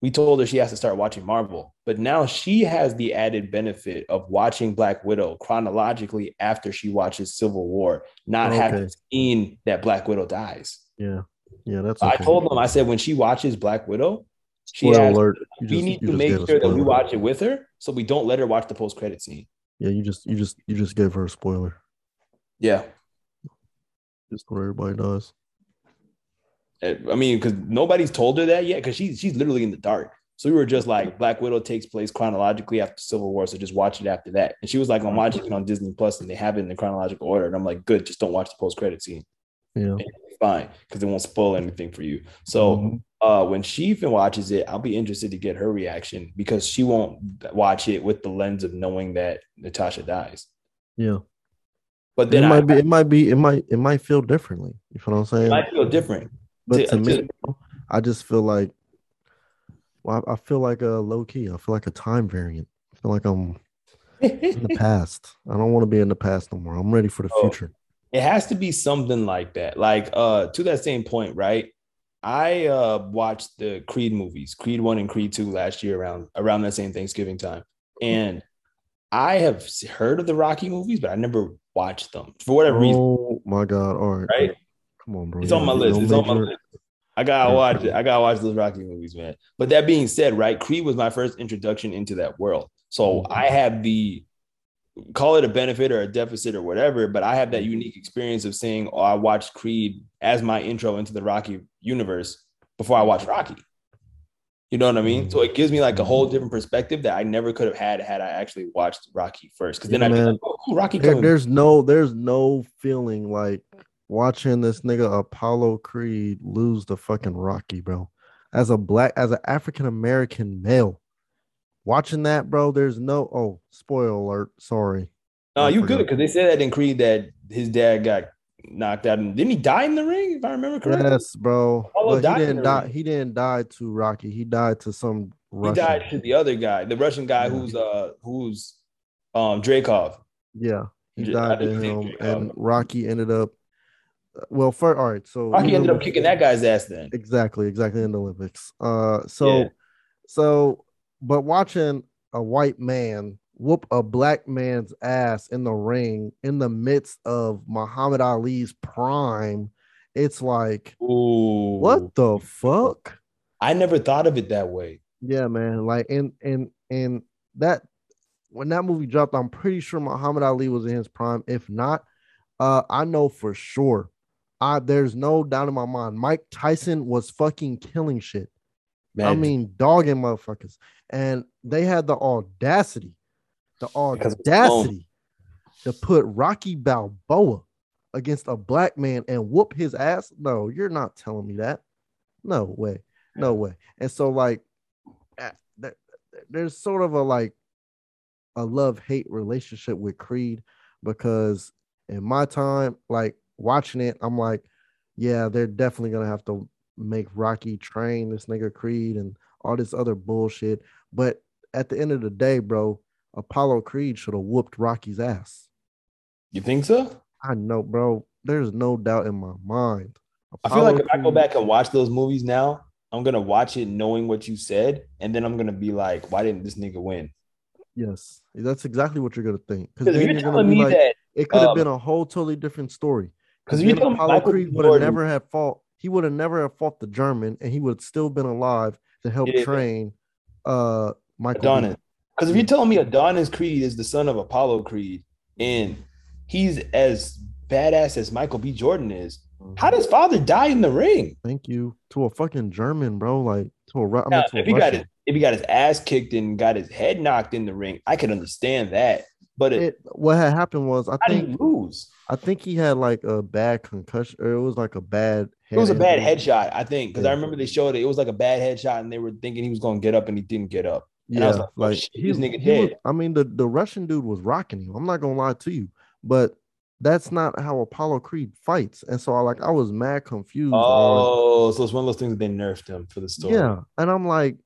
we told her she has to start watching Marvel. But now she has the added benefit of watching Black Widow chronologically after she watches Civil War, not okay. having seen that Black Widow dies. Yeah. Yeah, that's okay. I told them, I said, when she watches Black Widow, she has, alert. we just, need to make sure that we watch it with her so we don't let her watch the post credit scene. Yeah, you just you just you just gave her a spoiler. Yeah. Just what everybody does. I mean, because nobody's told her that yet, because she's she's literally in the dark. So we were just like, Black Widow takes place chronologically after Civil War, so just watch it after that. And she was like, I'm watching it on Disney Plus, and they have it in the chronological order. And I'm like, good, just don't watch the post credit scene. Yeah, fine, because it won't spoil anything for you. So mm-hmm. Uh, when she even watches it, I'll be interested to get her reaction because she won't watch it with the lens of knowing that Natasha dies. Yeah. But then it I, might be, it might be, it might, it might feel differently. You know what I'm saying? It might feel different. But to, to me, I just feel like, well, I feel like a low key. I feel like a time variant. I feel like I'm in the past. I don't want to be in the past no more. I'm ready for the oh, future. It has to be something like that. Like uh to that same point, right? I uh watched the Creed movies, Creed 1 and Creed 2 last year around around that same Thanksgiving time. And I have heard of the Rocky movies, but I never watched them for whatever oh, reason. Oh my god. All right. Right? Come on, bro. It's on my list. it's on my list. I gotta watch it. I gotta watch those Rocky movies, man. But that being said, right, Creed was my first introduction into that world. So mm-hmm. I have the call it a benefit or a deficit or whatever, but I have that unique experience of saying, "Oh, I watched Creed as my intro into the Rocky universe before I watch mm-hmm. Rocky." You know what I mean? So it gives me like a whole mm-hmm. different perspective that I never could have had had I actually watched Rocky first. Because then yeah, be like, "Oh, Rocky." There, there's no, there's no feeling like watching this nigga Apollo Creed lose the fucking Rocky, bro. As a black, as an African American male, watching that, bro, there's no oh, spoiler alert. Sorry. No, you good because they said that in Creed that his dad got knocked out and didn't he die in the ring if I remember correctly? Yes, bro. But he didn't die. Ring. He didn't die to Rocky. He died to some. Russian. He died to the other guy, the Russian guy yeah. who's uh who's um Dreykov. Yeah, he died to him, and Rocky ended up well, for all right, so Rocky ended up kicking that guy's ass then. Exactly, exactly in the Olympics. Uh, so, yeah. so, but watching a white man whoop a black man's ass in the ring in the midst of Muhammad Ali's prime, it's like, Ooh. what the fuck? I never thought of it that way. Yeah, man. Like, and and and that when that movie dropped, I'm pretty sure Muhammad Ali was in his prime. If not, uh, I know for sure I there's no doubt in my mind. Mike Tyson was fucking killing shit. Man. I mean, dogging motherfuckers. And they had the audacity, the audacity to put Rocky Balboa against a black man and whoop his ass. No, you're not telling me that. No way. No way. And so, like, there's sort of a like a love hate relationship with Creed because in my time, like watching it, I'm like, yeah, they're definitely gonna have to make Rocky train this nigga Creed and all this other bullshit. But at the end of the day, bro, Apollo Creed should have whooped Rocky's ass. You think so? I know, bro. There's no doubt in my mind. Apollo I feel like if Creed, I go back and watch those movies now, I'm gonna watch it knowing what you said, and then I'm gonna be like, why didn't this nigga win? Yes, that's exactly what you're gonna think. Because then you're, gonna be like, that, it could have um, been a whole totally different story. Because you know Apollo Creed would have never have fought. He would have never have fought the German, and he would have still been alive to help yeah. train uh Michael. Adonis. Because if you're telling me Adonis Creed is the son of Apollo Creed, and he's as badass as Michael B. Jordan is, how does father die in the ring? Thank you to a fucking German, bro. Like to a, I mean, to if a he got his, if he got his ass kicked and got his head knocked in the ring, I could understand that. But it, it, what had happened was I think lose. I think he had like a bad concussion, or it was like a bad. it was a bad headshot, I think, because yeah. I remember they showed it. It was like a bad headshot, and they were thinking he was going to get up, and he didn't get up. And yeah, like, oh, like shit, nigga dead. Was, I mean, the the Russian dude was rocking him. I'm not gonna lie to you, but that's not how Apollo Creed fights. And so I like I was mad confused. Oh, on, so it's one of those things they nerfed him for the story. Yeah. And I'm like,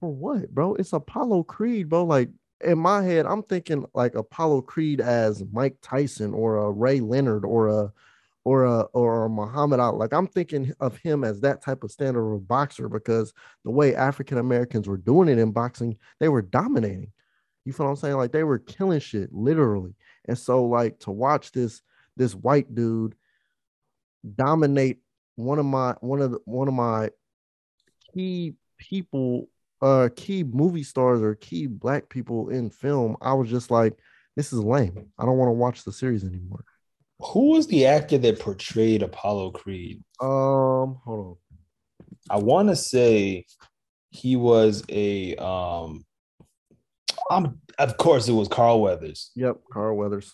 for what, bro? It's Apollo Creed, bro. Like in my head, I'm thinking like Apollo Creed as Mike Tyson or a Ray Leonard or a or a or a Muhammad Ali. Like I'm thinking of him as that type of standard of boxer because the way African Americans were doing it in boxing, they were dominating. You feel what I'm saying? Like they were killing shit, literally. And so, like to watch this this white dude dominate one of my one of the, one of my key people, uh, key movie stars or key black people in film, I was just like, this is lame. I don't want to watch the series anymore. Who was the actor that portrayed Apollo Creed? Um, hold on. I want to say he was a um um of course it was Carl Weathers. Yep, Carl Weathers.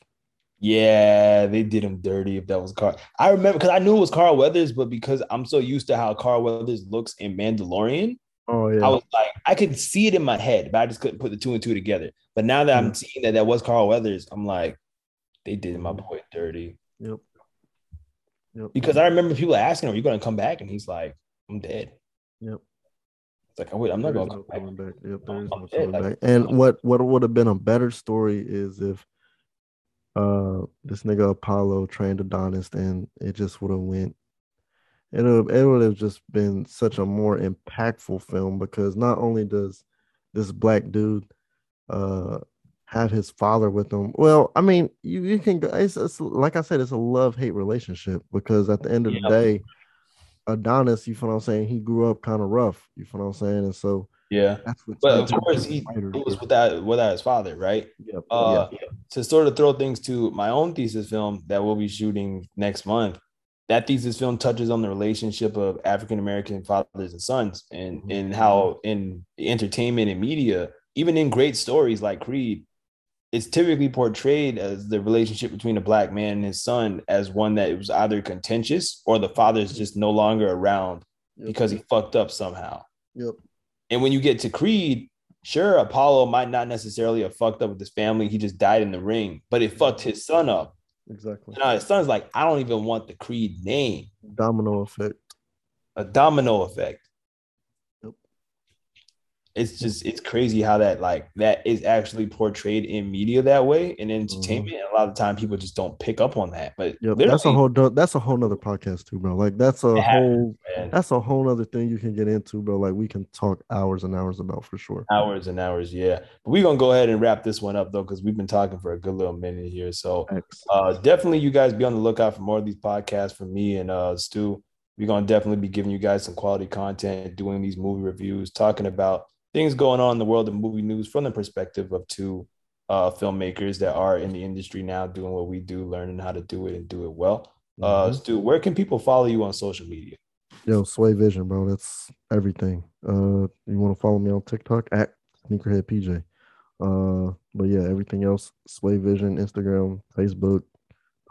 Yeah, they did him dirty if that was Carl. I remember because I knew it was Carl Weathers, but because I'm so used to how Carl Weathers looks in Mandalorian, oh yeah, I was like, I could see it in my head, but I just couldn't put the two and two together. But now that I'm seeing that that was Carl Weathers, I'm like, they did my boy dirty. Yep. Yep. Because I remember people asking him, "Are you going to come back?" And he's like, "I'm dead." Yep. It's like, wait, I'm not going to no come back. back. Yep, there is no coming back. And what what would have been a better story is if uh this nigga Apollo trained Adonis and it just would have went it would it would have just been such a more impactful film because not only does this black dude uh have his father with him. Well, I mean, you, you can go. It's, it's like I said, it's a love hate relationship because at the end of yeah. the day, Adonis, you feel what I'm saying? He grew up kind of rough. You feel what I'm saying? And so yeah, but of course he it was without without his father, right? Yep. Uh, yeah. To sort of throw things to my own thesis film that we'll be shooting next month. That thesis film touches on the relationship of African American fathers and sons, and mm-hmm. and how in entertainment and media, even in great stories like Creed, it's typically portrayed as the relationship between a black man and his son as one that was either contentious or the father's just no longer around yep. because he fucked up somehow. Yep. And when you get to Creed, sure, Apollo might not necessarily have fucked up with his family. He just died in the ring, but it fucked his son up. Exactly. Now his son's like, I don't even want the Creed name. Domino effect. A domino effect it's just it's crazy how that like that is actually portrayed in media that way in entertainment. Mm-hmm. And a lot of the time people just don't pick up on that. But yep, that's a whole that's a whole nother podcast too, bro. Like that's a whole happens, that's a whole other thing you can get into, bro. Like we can talk hours and hours about for sure. Hours and hours, yeah. But we're gonna go ahead and wrap this one up though, because we've been talking for a good little minute here. So uh, definitely you guys be on the lookout for more of these podcasts from me and uh Stu. We're gonna definitely be giving you guys some quality content, doing these movie reviews, talking about things going on in the world of movie news from the perspective of two uh, filmmakers that are in the industry now doing what we do, learning how to do it and do it well. Uh, mm-hmm. Stu, where can people follow you on social media? Yo, Sway Vision, bro. That's everything. Uh, you want to follow me on TikTok at Sneakerhead PJ. Uh, but yeah, everything else, Sway Vision, Instagram, Facebook,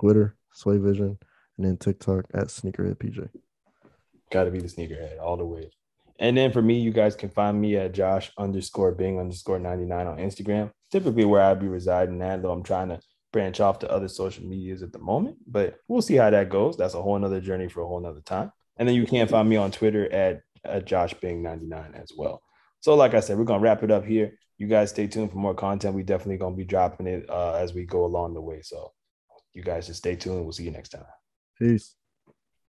Twitter, Sway Vision, and then TikTok at Sneakerhead PJ. Got to be the sneakerhead all the way. And then for me, you guys can find me at Josh underscore Bing underscore 99 on Instagram, typically where I'd be residing at, though I'm trying to branch off to other social medias at the moment, but we'll see how that goes. That's a whole nother journey for a whole nother time. And then you can find me on Twitter at, at Josh Bing 99 as well. So, like I said, we're going to wrap it up here. You guys stay tuned for more content. We definitely going to be dropping it uh, as we go along the way. So, you guys just stay tuned. We'll see you next time. Peace.